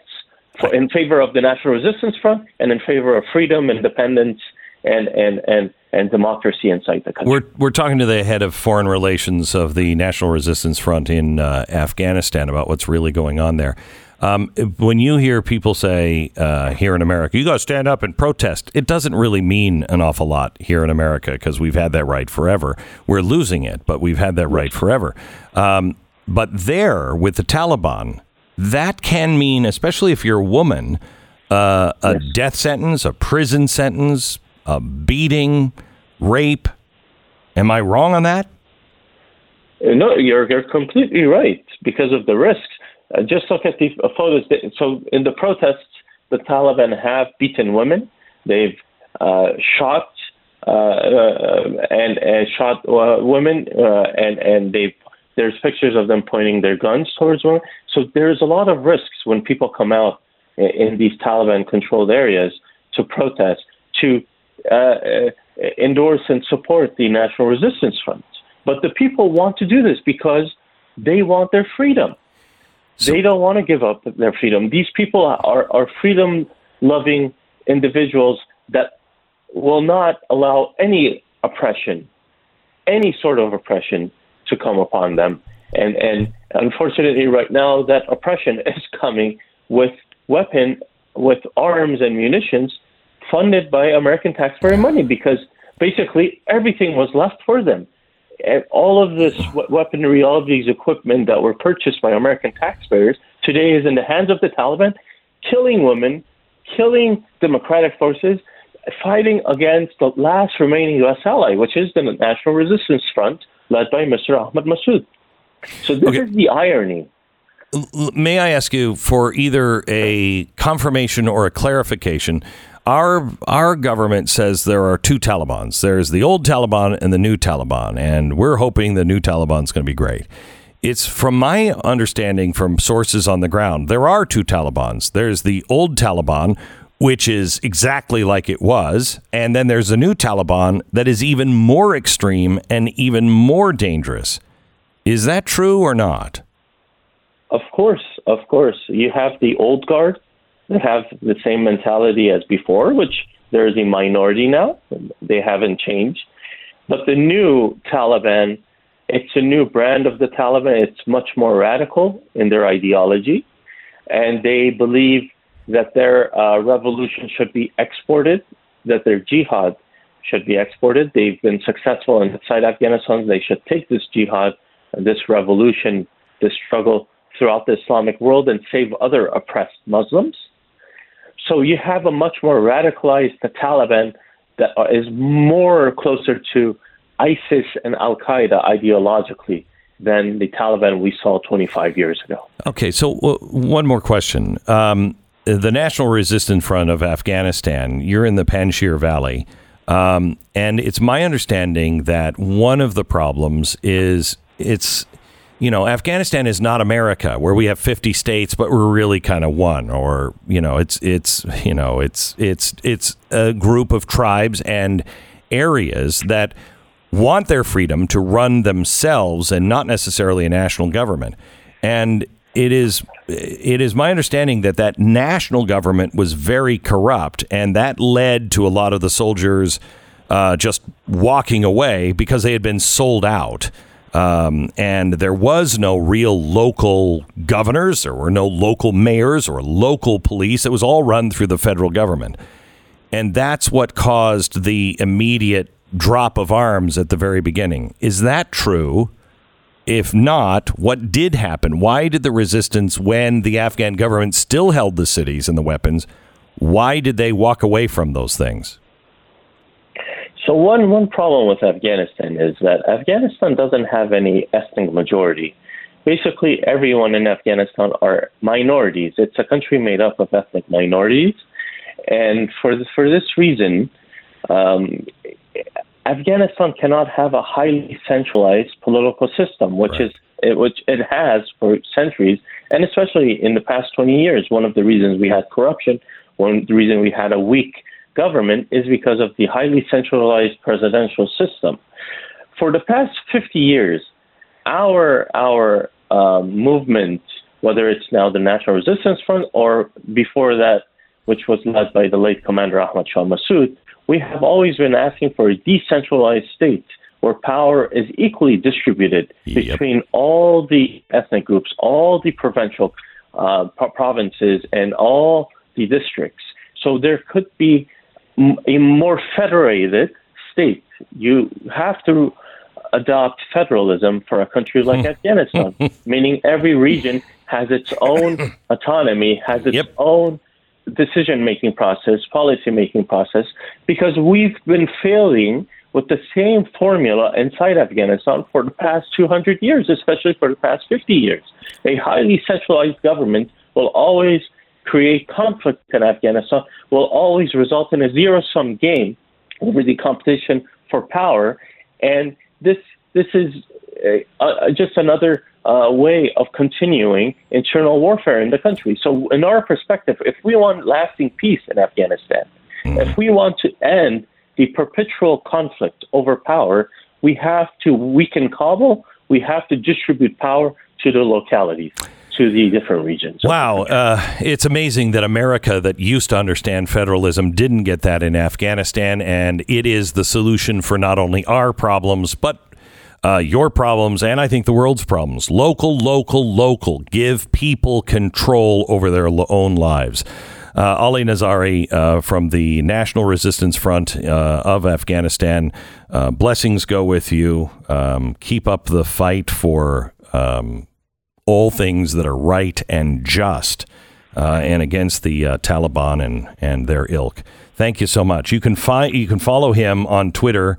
for, in favor of the National Resistance Front and in favor of freedom, independence, and and and and democracy inside the country. We're we're talking to the head of foreign relations of the National Resistance Front in uh, Afghanistan about what's really going on there. Um, when you hear people say uh, here in America, you got to stand up and protest, it doesn't really mean an awful lot here in America because we've had that right forever. We're losing it, but we've had that right forever. Um, but there, with the Taliban, that can mean, especially if you're a woman, uh, a death sentence, a prison sentence, a beating, rape. Am I wrong on that? Uh, No, you're you're completely right because of the risks. Uh, just look at the uh, photos. So in the protests, the Taliban have beaten women. They've uh, shot uh, uh, and, and shot uh, women, uh, and and they there's pictures of them pointing their guns towards women. So there's a lot of risks when people come out in, these Taliban-controlled areas to protest to uh, uh, Uh, uh, endorse and support the National Resistance Front. But the people want to do this because they want their freedom. they don't want to give up their freedom. These people are, are freedom loving individuals that will not allow any oppression, any sort of oppression to come upon them. And, and unfortunately, right now, that oppression [LAUGHS] is coming with weapon, with arms and munitions funded by American taxpayer money because basically everything was left for them. And all of this weaponry, all of these equipment that were purchased by American taxpayers today is in the hands of the Taliban, killing women, killing democratic forces, fighting against the last remaining U.S. ally, which is the National Resistance Front, led by Mr. Ahmad Massoud. So this okay. is the irony. May I ask you for either a confirmation or a clarification? Our our government says there are two Talibans. There's the old Taliban and the new Taliban, and we're hoping the new Taliban is going to be great. It's from my understanding from sources on the ground, there are two Talibans. There's the old Taliban, which is exactly like it was, and then there's a new Taliban that is even more extreme and even more dangerous. Is that true or not? Of course, of course. You have the old guard that have the same mentality as before, which there is a minority now. They haven't changed. But the new Taliban it's a new brand of the Taliban. It's much more radical in their ideology, and they believe that their uh, revolution should be exported, that their jihad should be exported. They've been successful inside Afghanistan. They should take this jihad, this revolution, this struggle throughout the Islamic world and save other oppressed Muslims. So you have a much more radicalized Taliban that is more closer to ISIS and Al Qaeda ideologically than the Taliban we saw 25 years ago. Okay, so uh, one more question. Um, the National Resistance Front of Afghanistan, you're in the Panjshir Valley. Um, and it's my understanding that one of the problems is it's, you know, Afghanistan is not America where we have 50 states, but we're really kind of one or, you know, it's, it's, you know, it's, it's, it's a group of tribes and areas that want their freedom to run themselves and not necessarily a national government. And it is it is my understanding that that national government was very corrupt, and that led to a lot of the soldiers uh, just walking away because they had been sold out. Um, and there was no real local governors, there were no local mayors or local police. It was all run through the federal government. And that's what caused the immediate drop of arms at the very beginning. Is that true? If not, what did happen? Why did the resistance, when the Afghan government still held the cities and the weapons, why did they walk away from those things? So one one problem with Afghanistan is that Afghanistan doesn't have any ethnic majority. Basically, everyone in Afghanistan are minorities. It's a country made up of ethnic minorities, and for this, for this reason, um, Afghanistan cannot have a highly centralized political system, which right. is it, which it has for centuries, and especially in the past 20 years. One of the reasons we had corruption, one of the reason we had a weak government, is because of the highly centralized presidential system. For the past 50 years, our our um, movement, whether it's now the National Resistance Front or before that, which was led by the late Commander Ahmad Shah Massoud, we have always been asking for a decentralized state where power is equally distributed yep. between all the ethnic groups, all the provincial uh, provinces, and all the districts. So there could be a more federated state. You have to adopt federalism for a country like hmm. Afghanistan, [LAUGHS] meaning every region has its own [CLEARS THROAT] autonomy, has its yep. own decision making process, policy making process, because we've been failing with the same formula inside Afghanistan for the past 200 years, especially for the past 50 years. A highly centralized government will always create conflict in Afghanistan, will always result in a zero sum game over the competition for power. And this, this is uh, just another uh, way of continuing internal warfare in the country. So, in our perspective, if we want lasting peace in Afghanistan, mm. if we want to end the perpetual conflict over power, we have to weaken Kabul. We have to distribute power to the localities to the different regions. Wow, uh, it's amazing that America, that used to understand federalism, didn't get that in Afghanistan, and it is the solution for not only our problems but uh, your problems and I think the world's problems. Local, local, local. Give people control over their lo- own lives. Uh, Ali Nazary uh, from the National Resistance Front uh, of Afghanistan. Uh, blessings go with you. Um, keep up the fight for um, all things that are right and just, uh, and against the uh, Taliban and and their ilk. Thank you so much. You can find you can follow him on Twitter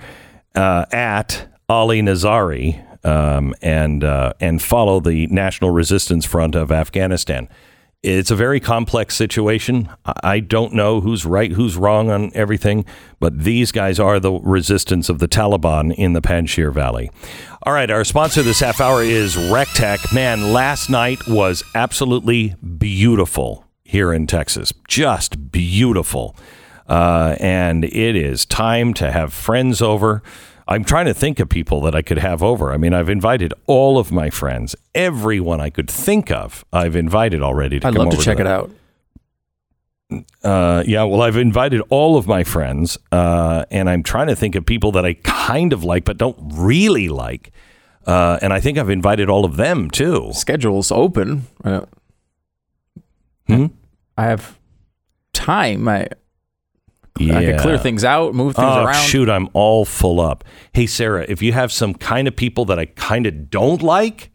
uh, at Ali Nazary um, and uh, and follow the National Resistance Front of Afghanistan. It's a very complex situation. I- don't know who's right, who's wrong on everything, but these guys are the resistance of the Taliban in the Panjshir Valley. All right, our sponsor this half hour is Recteq. Man, last night was absolutely beautiful here in Texas. Just beautiful. Uh, and it is time to have friends over. I'm trying to think of people that I could have over. I mean, I've invited all of my friends, everyone I could think of. I've invited already to I'd come love to check it out. uh, yeah, well, I've invited all of my friends, uh, and I'm trying to think of people that I kind of like but don't really like. Uh, and I think I've invited all of them too. Schedule's open. Uh, Hmm? I have time. I I Yeah. can clear things out, move things oh, around. shoot, I'm all full up. Hey, Sarah, if you have some kind of people that I kind of don't like,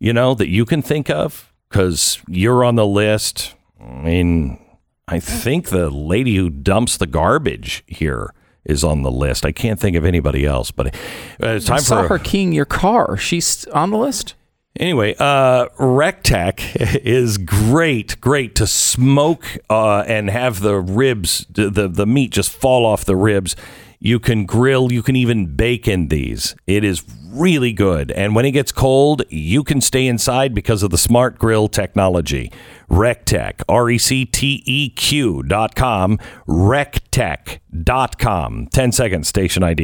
you know, that you can think of, because you're on the list. I mean, I think the lady who dumps the garbage here is on the list. I can't think of anybody else, but uh, it's I time saw for her keying your car. She's on the list. Anyway, uh, Recteq [LAUGHS] is great, great to smoke uh, and have the ribs, the, the the meat just fall off the ribs. You can grill, you can even bake in these. It is really good. And when it gets cold, you can stay inside because of the smart grill technology. Recteq, R E C T E Q dot com, Recteq dot com. 10 seconds, station ID.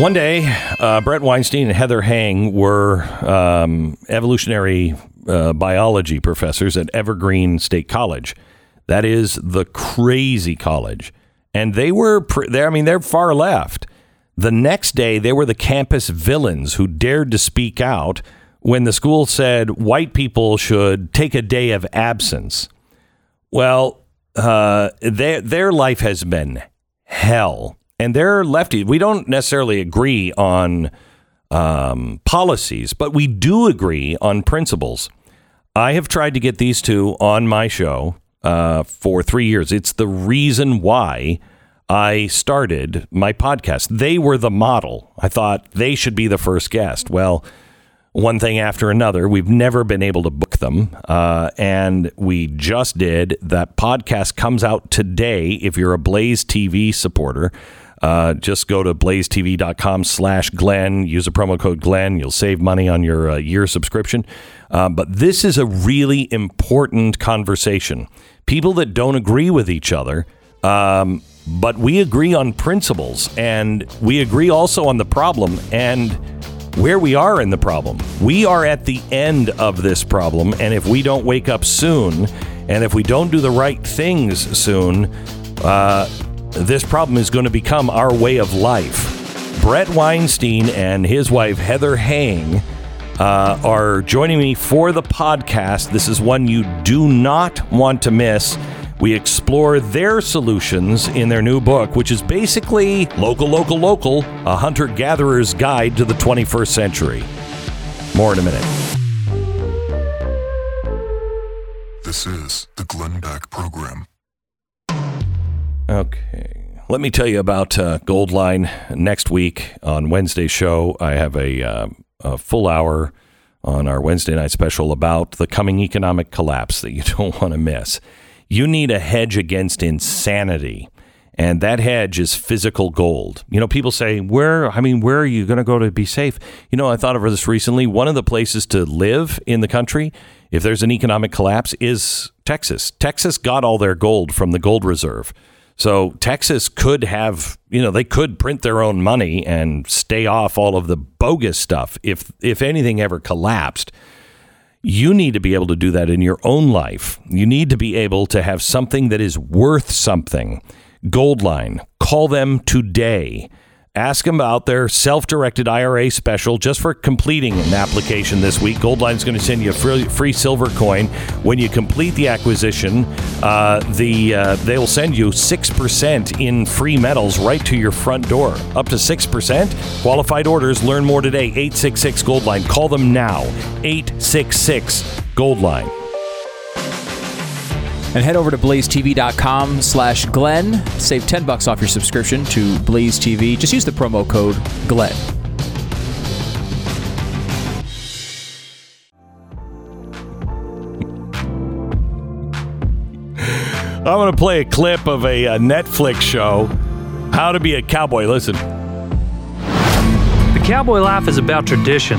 One day, uh, Bret Weinstein and Heather Heying were um, evolutionary uh, biology professors at Evergreen State College. That is the crazy college, and they were. Pr- they, I mean, they're far left. The next day, they were the campus villains who dared to speak out when the school said white people should take a day of absence. Well, uh, their their life has been hell, and they're lefty. We don't necessarily agree on um, policies, but we do agree on principles. I have tried to get these two on my show uh, for three years. It's the reason why I started my podcast. They were the model. I thought they should be the first guest. Well, one thing after another. We've never been able to book them. Uh, and we just did. That podcast comes out today. If you're a Blaze TV supporter, uh, just go to blazetv.com slash Glenn. Use a promo code Glenn. You'll save money on your uh, year subscription. Uh, but this is a really important conversation. People that don't agree with each other, um, but we agree on principles and we agree also on the problem. And where we are in the problem. We are at the end of this problem, and if we don't wake up soon, and if we don't do the right things soon, uh, this problem is going to become our way of life. Bret Weinstein and his wife Heather Heying uh, are joining me for the podcast. This is one you do not want to miss. We explore their solutions in their new book, which is basically Local, Local, Local, a hunter gatherer's guide to the 21st century. More in a minute. This is the Glenn Beck Program. Okay. Let me tell you about uh, Goldline. Next week on Wednesday's show, I have a, uh, a full hour on our Wednesday night special about the coming economic collapse that you [LAUGHS] don't want to miss. You need a hedge against insanity. And that hedge is physical gold. You know, people say, where, I mean, where are you going to go to be safe? You know, I thought of this recently. One of the places to live in the country, if there's an economic collapse, is Texas. Texas got all their gold from the gold reserve. So Texas could have, you know, they could print their own money and stay off all of the bogus stuff if if anything ever collapsed. You need to be able to do that in your own life. You need to be able to have something that is worth something. Goldline, call them today. Ask them about their self directed IRA special just for completing an application this week. Goldline is going to send you a free, free silver coin. When you complete the acquisition, uh, the uh, they will send you 6% in free metals right to your front door. Up to 6%. Qualified orders. Learn more today. 866 Goldline. Call them now. 866 Goldline. And head over to blazetv.com slash Glenn. Save 10 bucks off your subscription to Blaze TV. Just use the promo code Glenn. I'm going to play a clip of a, uh Netflix show, How to Be a Cowboy. Listen. The cowboy life is about tradition.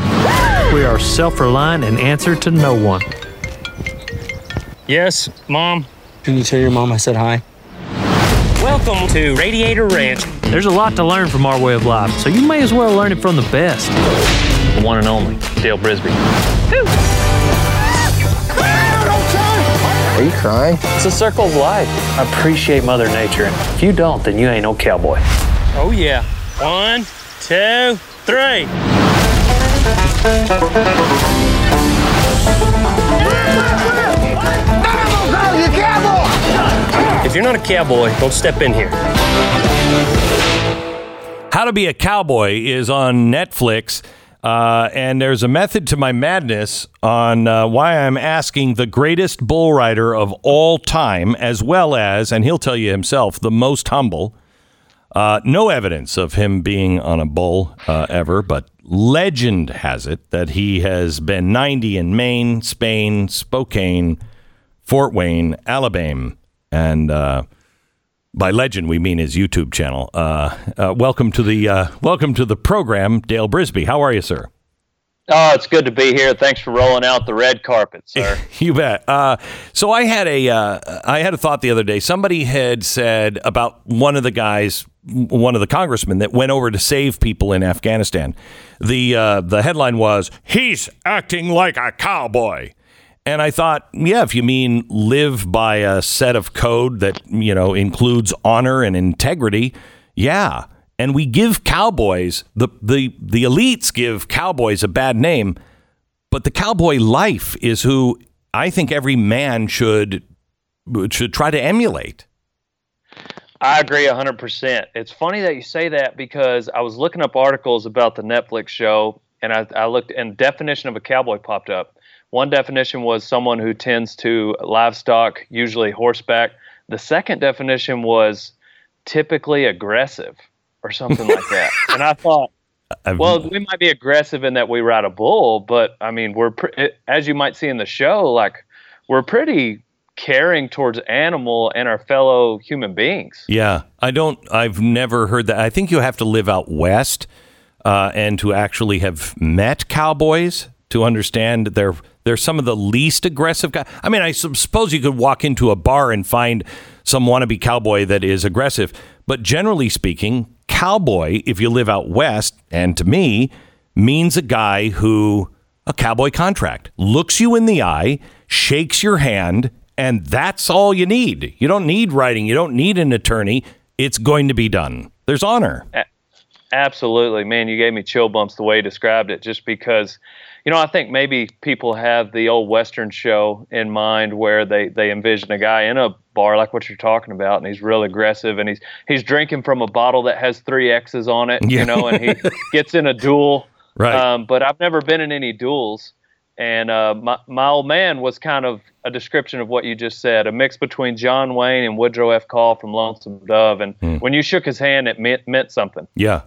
We are self reliant and answer to no one. Yes, Mom. Can you tell your mom I said hi? Welcome to Radiator Ranch. There's a lot to learn from our way of life, so you may as well learn it from the best. The one and only, Dale Brisby. Are you crying? It's a circle of life. I Appreciate Mother Nature, and if you don't, then you ain't no cowboy. Oh, yeah. One, two, three. If you're not a cowboy, don't step in here. How to Be a Cowboy is on Netflix. Uh, and there's a method to my madness on uh, why I'm asking the greatest bull rider of all time, as well as, and he'll tell you himself, the most humble. Uh, no evidence of him being on a bull uh, ever, but legend has it that he has been 90 in Maine, Spain, Spokane, Fort Wayne, Alabama, and uh, by legend we mean his YouTube channel. Uh, uh, welcome to the uh, welcome to the program, Dale Brisby. How are you, sir? Oh, it's good to be here. Thanks for rolling out the red carpet, sir. [LAUGHS] You bet. Uh, so I had a uh, I had a thought the other day. Somebody had said about one of the guys, one of the congressmen that went over to save people in Afghanistan. The uh, the headline was "He's acting like a cowboy." And I thought, yeah, if you mean live by a set of code that, you know, includes honor and integrity, yeah. And we give cowboys, the, the, the elites give cowboys a bad name, but the cowboy life is who I think every man should should try to emulate. I agree 100%. It's funny that you say that because I was looking up articles about the Netflix show and I, I looked and definition of a cowboy popped up. One definition was someone who tends to livestock, usually horseback. The second definition was typically aggressive or something like that. [LAUGHS] And I thought, well, we might be aggressive in that we ride a bull, but I mean, we're pre- as you might see in the show, like we're pretty caring towards animal and our fellow human beings. Yeah, I don't. I've never heard that. I think you have to live out west uh, and to actually have met cowboys to understand they're they're some of the least aggressive guys. I mean, I suppose you could walk into a bar and find some wannabe cowboy that is aggressive, but generally speaking, cowboy, if you live out west, and to me, means a guy who a cowboy contract looks you in the eye, shakes your hand, and that's all you need. You don't need writing. You don't need an attorney. It's going to be done. There's honor. Absolutely, man. You gave me chill bumps the way you described it, just because, you know, I think maybe people have the old Western show in mind where they, they envision a guy in a bar like what you're talking about, and he's real aggressive, and he's he's drinking from a bottle that has three X's on it, Yeah. you know, and he [LAUGHS] gets in a duel. Right. Um, but I've never been in any duels, and uh, my my old man was kind of a description of what you just said, a mix between John Wayne and Woodrow F. Call from Lonesome Dove, and Hmm. when you shook his hand, it meant meant something. Yeah.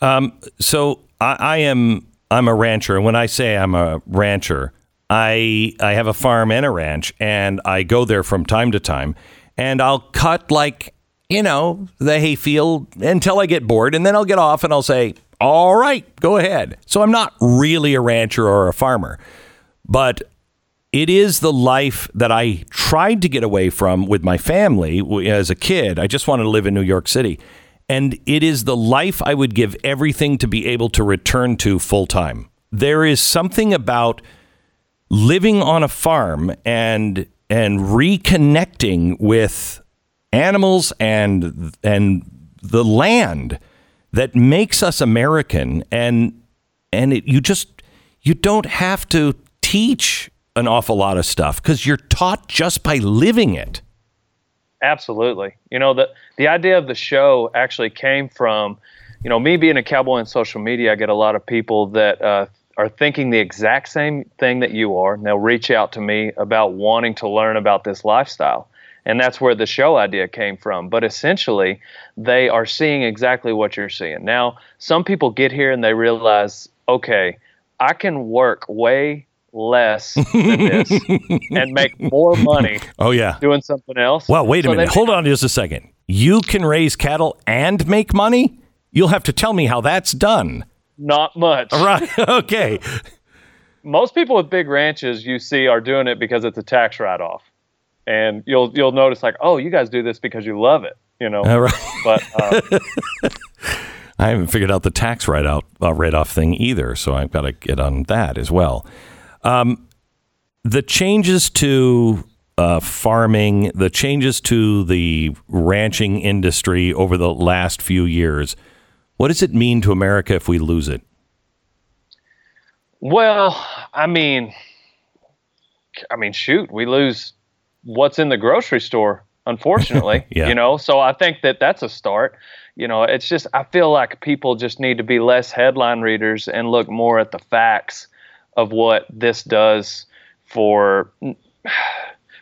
Um, so I, I am I'm a rancher, and when I say I'm a rancher, I I have a farm and a ranch, and I go there from time to time, and I'll cut like you know, the hayfield until I get bored, and then I'll get off and I'll say, "All right, go ahead." So I'm not really a rancher or a farmer, but it is the life that I tried to get away from with my family as a kid. I just wanted to live in New York City. And it is the life I would give everything to be able to return to full time. There is something about living on a farm and and reconnecting with animals and and the land that makes us American and and it, you just you don't have to teach an awful lot of stuff because you're taught just by living it. Absolutely. You know, the the idea of the show actually came from, you know, me being a cowboy in social media. I get a lot of people that uh, are thinking the exact same thing that you are. And they'll reach out to me about wanting to learn about this lifestyle. And that's where the show idea came from. But essentially, they are seeing exactly what you're seeing. Now, some people get here and they realize, okay, I can work way less than this [LAUGHS] and make more money Oh yeah. doing something else. Well, wait a So minute. Hold on just a second. You can raise cattle and make money? You'll have to tell me how that's done. Not much. [LAUGHS] Right. Okay. most people with big ranches you see are doing it because it's a tax write-off, and you'll you'll notice like, oh, you guys do this because you love it, you know. All right. But uh, [LAUGHS] I haven't figured out the tax write out uh, write off thing either, so I've got to get on that as well. Um, the changes to uh, farming, the changes to the ranching industry over the last few years. What does it mean to America if we lose it? well, I mean, I mean, shoot, we lose what's in the grocery store, unfortunately. [LAUGHS] Yeah. You know, so I think that that's a start. You know, it's just I feel like people just need to be less headline readers and look more at the facts of what this does for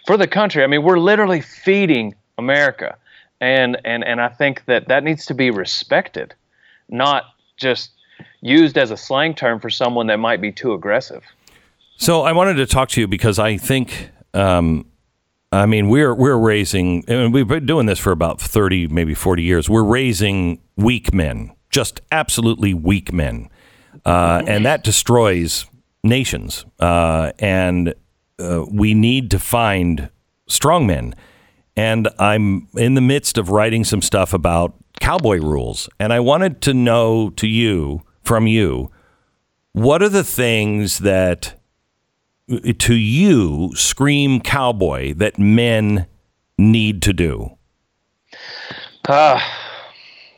for the country. I mean, we're literally feeding America, and and and I think that that needs to be respected, not just used as a slang term for someone that might be too aggressive. So I wanted to talk to you because I think, um, I mean, we're we're raising, and we've been doing this for about thirty, maybe forty years. We're raising weak men, just absolutely weak men, uh, and that destroys nations. Uh, and uh, we need to find strong men. And I'm in the midst of writing some stuff about cowboy rules, and I wanted to know to you from you what are the things that to you scream cowboy that men need to do? Ah,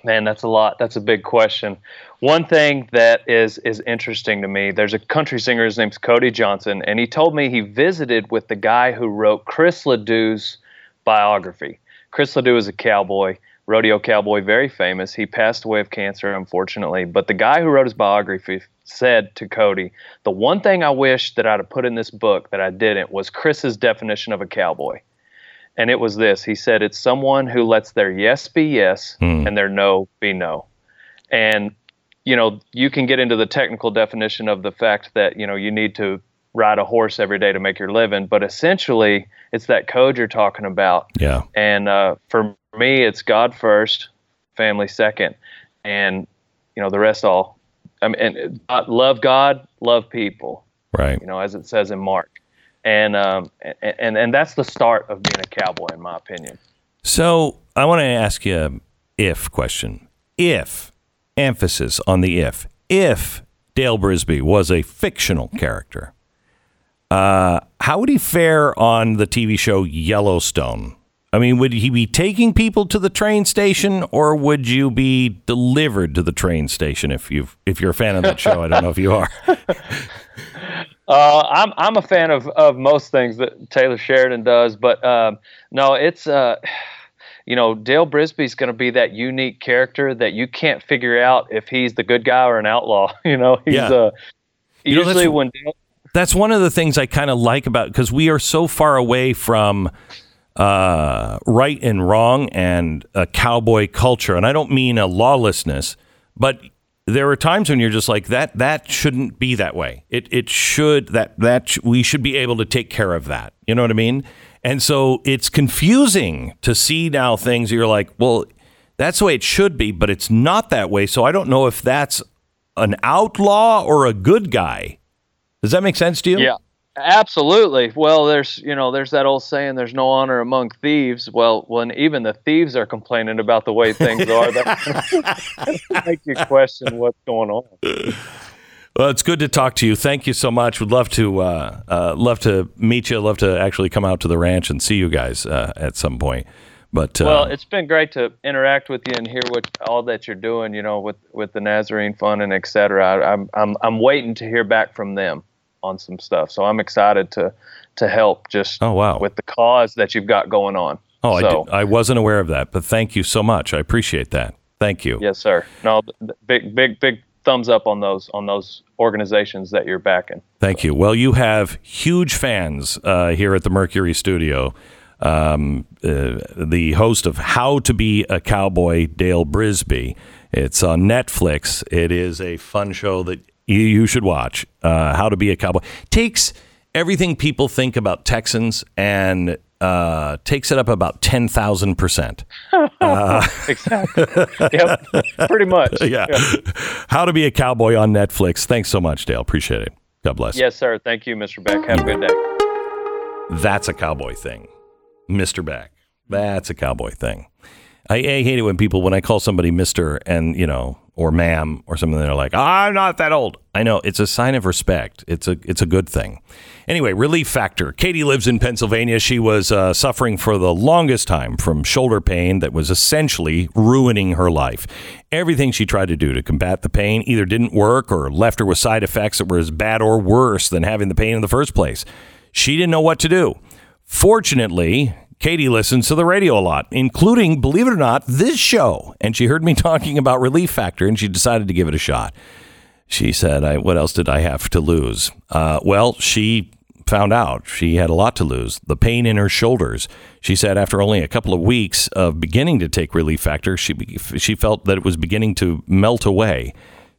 man, that's a lot. That's a big question. One thing that is is interesting to me. There's a country singer. His name's Cody Johnson, and he told me he visited with the guy who wrote Chris LeDoux's biography. Chris LeDoux is a cowboy, rodeo cowboy, very famous. He passed away of cancer, unfortunately. But the guy who wrote his biography said to Cody, "The one thing I wish that I'd have put in this book that I didn't was Chris's definition of a cowboy." and it was this. He said, "It's someone who lets their yes be yes hmm. and their no be no." And you know, you can get into the technical definition of the fact that you know you need to ride a horse every day to make your living, but essentially, it's that code you're talking about. Yeah. And uh, for me, it's God first, family second, and you know the rest all. I mean, and, uh, love God, love people. Right. You know, as it says in Mark, and um, and, and and that's the start of being a cowboy, in my opinion. So I want to ask you a if question. If, emphasis on the if, if Dale Brisby was a fictional character, uh, how would he fare on the TV show Yellowstone? I mean, would he be taking people to the train station, or would you be delivered to the train station? If you if you're a fan of that show, I don't know if you are. [LAUGHS] Uh, I'm I'm a fan of, of most things that Taylor Sheridan does, but um, no, it's uh, you know Dale Brisby's going to be that unique character that you can't figure out if he's the good guy or an outlaw. [LAUGHS] You know, he's Yeah. uh, You know, usually when Dale, That's one of the things I kind of like about because we are so far away from uh, right and wrong and a cowboy culture, and I don't mean a lawlessness, but there are times when you're just like that. That shouldn't be that way. It it should that that sh- we should be able to take care of that. You know what I mean? And so it's confusing to see now things you're like, well, that's the way it should be, but it's not that way. So I don't know if that's an outlaw or a good guy. Does that make sense to you? Yeah, absolutely. Well, there's you know there's that old saying, "There's no honor among thieves." Well, when even the thieves are complaining about the way things are, that [LAUGHS] make you question what's going on. Well, it's good to talk to you. Thank you so much. Would love to uh, uh, love to meet you. Love to actually come out to the ranch and see you guys uh, at some point. But uh, well, it's been great to interact with you and hear what all that you're doing. You know, with with the Nazarene Fund and et cetera. I, I'm I'm I'm waiting to hear back from them on some stuff. So I'm excited to to help just oh wow with the cause that you've got going on. oh, so, I, did, I wasn't aware of that, but thank you so much. I appreciate that. Thank you. Yes, sir. No, big big big thumbs up on those on those organizations that you're backing. Thank you. Well, you have huge fans uh, here at the Mercury Studio. Um, uh, the host of How to Be a Cowboy, Dale Brisby. It's on Netflix. It is a fun show that you, you should watch. Uh, How to Be a Cowboy takes everything people think about Texans and uh, takes it up about ten thousand percent. [LAUGHS] Uh, exactly. yep. Pretty much. [LAUGHS] Yeah. How to Be a Cowboy on Netflix. Thanks so much, Dale. Appreciate it. God bless. Yes, sir. Thank you, Mr. Beck. Have a good day. That's a cowboy thing. Mr. Beck. That's a cowboy thing. I, I hate it when people, when I call somebody Mr. and, you know, or ma'am or something, they're like, I'm not that old. I know. It's a sign of respect. It's a, it's a good thing. Anyway, relief factor. Katie lives in Pennsylvania. She was uh, suffering for the longest time from shoulder pain that was essentially ruining her life. Everything she tried to do to combat the pain either didn't work or left her with side effects that were as bad or worse than having the pain in the first place. She didn't know what to do. Fortunately, Katie listens to the radio a lot, including, believe it or not, this show. And she heard me [LAUGHS] talking about Relief Factor and she decided to give it a shot. She said, I, What else did I have to lose? Uh, well, she found out she had a lot to lose the pain in her shoulders. She said after only a couple of weeks of beginning to take Relief Factor, she, she felt that it was beginning to melt away.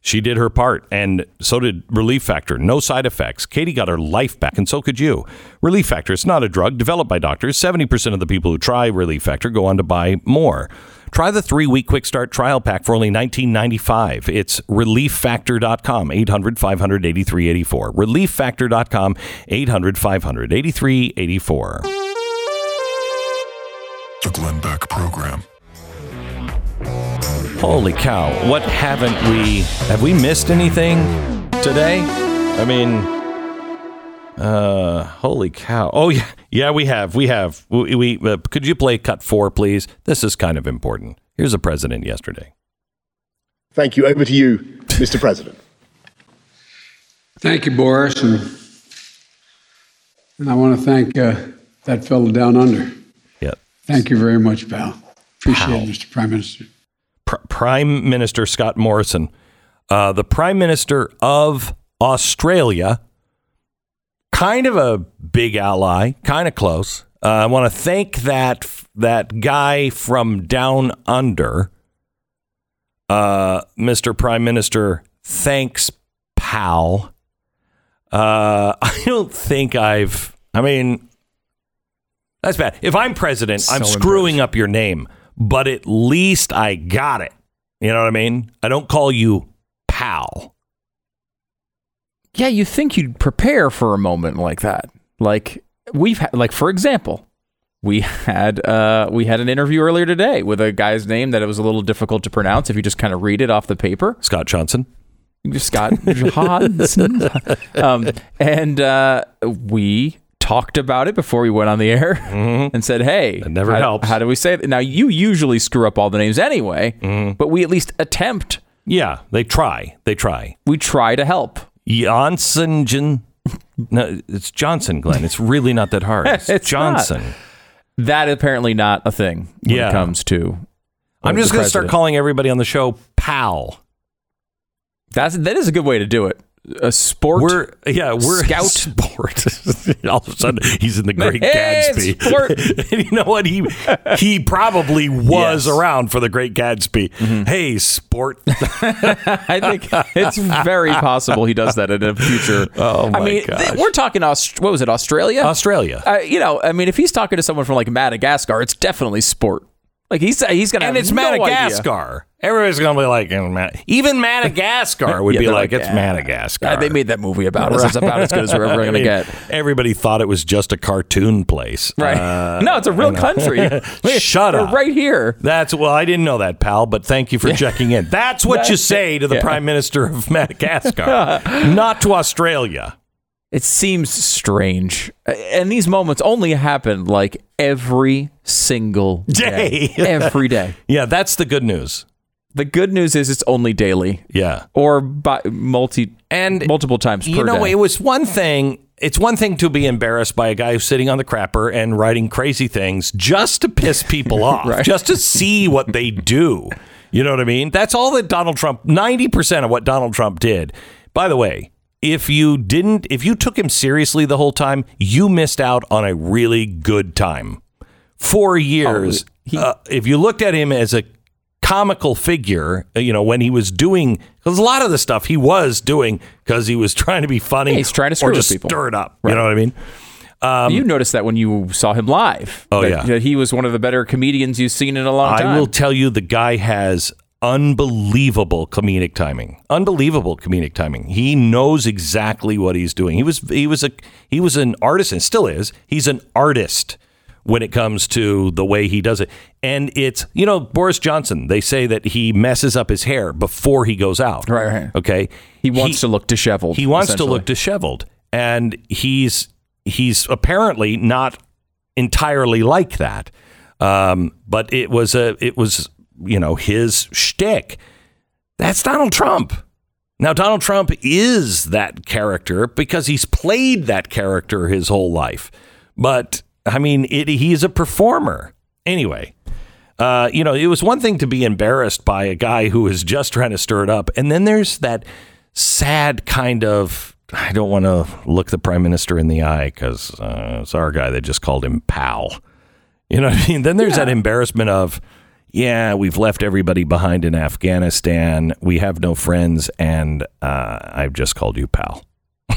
She did her part, and so did Relief Factor. No side effects. Katie got her life back, and so could you. Relief Factor is not a drug developed by doctors. 70% of the people who try Relief Factor go on to buy more. Try the three week quick start trial pack for only $19.95. It's relieffactor.com, 800 500 8384. Relieffactor.com, 800 500 8384. The Glenn Beck Program. Holy cow. What haven't we have we missed anything today? I mean uh holy cow. Oh yeah. Yeah, we have. We have. We, we uh, could you play cut 4 please? This is kind of important. Here's the president yesterday. Thank you. Over to you, Mr. President. Thank you, Boris, and, and I want to thank uh, that fellow down under. Yeah. Thank you very much, pal. Appreciate Pal. it, Mr. Prime Minister. Pr- Prime Minister Scott Morrison, uh, the Prime Minister of Australia, kind of a big ally, kind of close. Uh, I want to thank that that guy from down under, uh, Mr. Prime Minister. Thanks, pal. Uh, [LAUGHS] I don't think I've. I mean, that's bad. If I'm president, I'm screwing up your name, but at least I got it. You know what I mean? I don't call you pal. Yeah, you think you'd prepare for a moment like that. Like we've had, like for example, we had uh, we had an interview earlier today with a guy's name that it was a little difficult to pronounce if you just kind of read it off the paper. Scott Johnson. Scott Johnson. [LAUGHS] um, and uh, we talked about it before we went on the air mm-hmm. and said, "Hey, it never how, helps. How do we say it?" Now you usually screw up all the names anyway, mm-hmm. but we at least attempt. Yeah, they try. They try. We try to help. Johnson. Jan- No, it's Johnson, Glenn. It's really not that hard. [LAUGHS] It's, It's Johnson. not. That apparently not a thing when Yeah. it comes to. I'm just going to start calling everybody on the show pal. That's that is a good way to do it. A sport. We're yeah, we're Scout. sport. [LAUGHS] All of a sudden, he's in the Great Hey, Gatsby. sport. [LAUGHS] and you know what? He he probably was Yes. around for the Great Gatsby. Hey, sport. [LAUGHS] I think it's very possible he does that in a future. Oh, my I mean, gosh. th- we're talking. Aust- what was it? Australia. Australia. Uh, you know, I mean, if he's talking to someone from like Madagascar, it's definitely sport. Like he's he's gonna and it's no idea. Madagascar. Everybody's gonna be like, "Oh, even Madagascar would [LAUGHS] Yeah, be like, like, it's "Ah." Madagascar. Uh, they made that movie about us. It's about as good as we're ever going [LAUGHS] to mean, get. Everybody thought it was just a cartoon place. Right. Uh, [LAUGHS] no, it's a real country. Shut up. right here. That's well, I didn't know that, pal. But thank you for checking in. That's what you That's- say to the yeah. Prime Minister of Madagascar, not to Australia. It seems strange. And these moments only happen like every single day. Day. [LAUGHS] every day. Yeah, that's the good news. The good news is it's only daily Yeah, or by multi and multiple times you per know, day. it was one thing. It's one thing to be embarrassed by a guy who's sitting on the crapper and writing crazy things just to piss people [LAUGHS] off, Right. just to see what they do. You know what I mean? That's all that Donald Trump, 90% of what Donald Trump did. By the way, if you didn't, if you took him seriously the whole time, you missed out on a really good time. Four years. uh, if you looked at him as a comical figure, uh, you know, when he was doing, because a lot of the stuff he was doing because he was trying to be funny. Yeah, he's trying to or screw with just people. stir it up. Right. You know what I mean? Um, you noticed that when you saw him live. Oh, that- yeah. that he was one of the better comedians you've seen in a long time. I will tell you, the guy has unbelievable comedic timing. Unbelievable comedic timing. He knows exactly what he's doing. He was he was a he was an artist and still is. He's an artist when it comes to the way he does it. And it's you know Boris Johnson. They say that he messes up his hair before he goes out. Right, right. Okay. He wants to look disheveled. He wants to look disheveled, and he's he's apparently not entirely like that. Um, but it was a it was you know his shtick. That's Donald Trump. Now Donald Trump is that character because he's played that character his whole life. But I mean, it, he's a performer anyway. Uh, you know, it was one thing to be embarrassed by a guy who is just trying to stir it up, and then there's that sad kind of. I don't want to look the prime minister in the eye because uh, it's our guy that just called him pal. You know what I mean? Then there's that embarrassment of, yeah, we've left everybody behind in Afghanistan. We have no friends, and uh, I've just called you pal. [LAUGHS]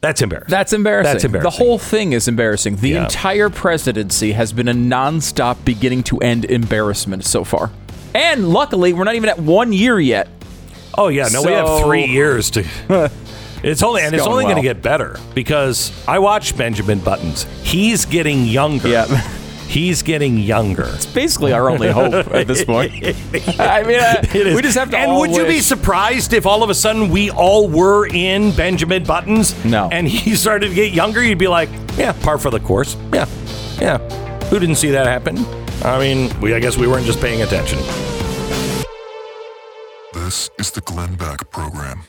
That's embarrassing. That's embarrassing. That's embarrassing. The whole thing is embarrassing. The Yeah. entire presidency has been a nonstop beginning to end embarrassment so far. And luckily, we're not even at one year yet. Oh yeah, no, we have three years to. [LAUGHS] It's only and It's it's going only going to get better because I watch Benjamin Buttons. He's getting younger. Yeah. [LAUGHS] He's getting younger. It's basically our only hope at this point. [LAUGHS] I mean, uh, [LAUGHS] It is. we just have to And all would you be surprised if all of a sudden we all were in Benjamin Buttons? No. And he [LAUGHS] started to get younger? You'd be like, yeah, par for the course. Yeah, yeah. Who didn't see that happen? I mean, we I guess we weren't just paying attention. This is the Glenn Beck Program.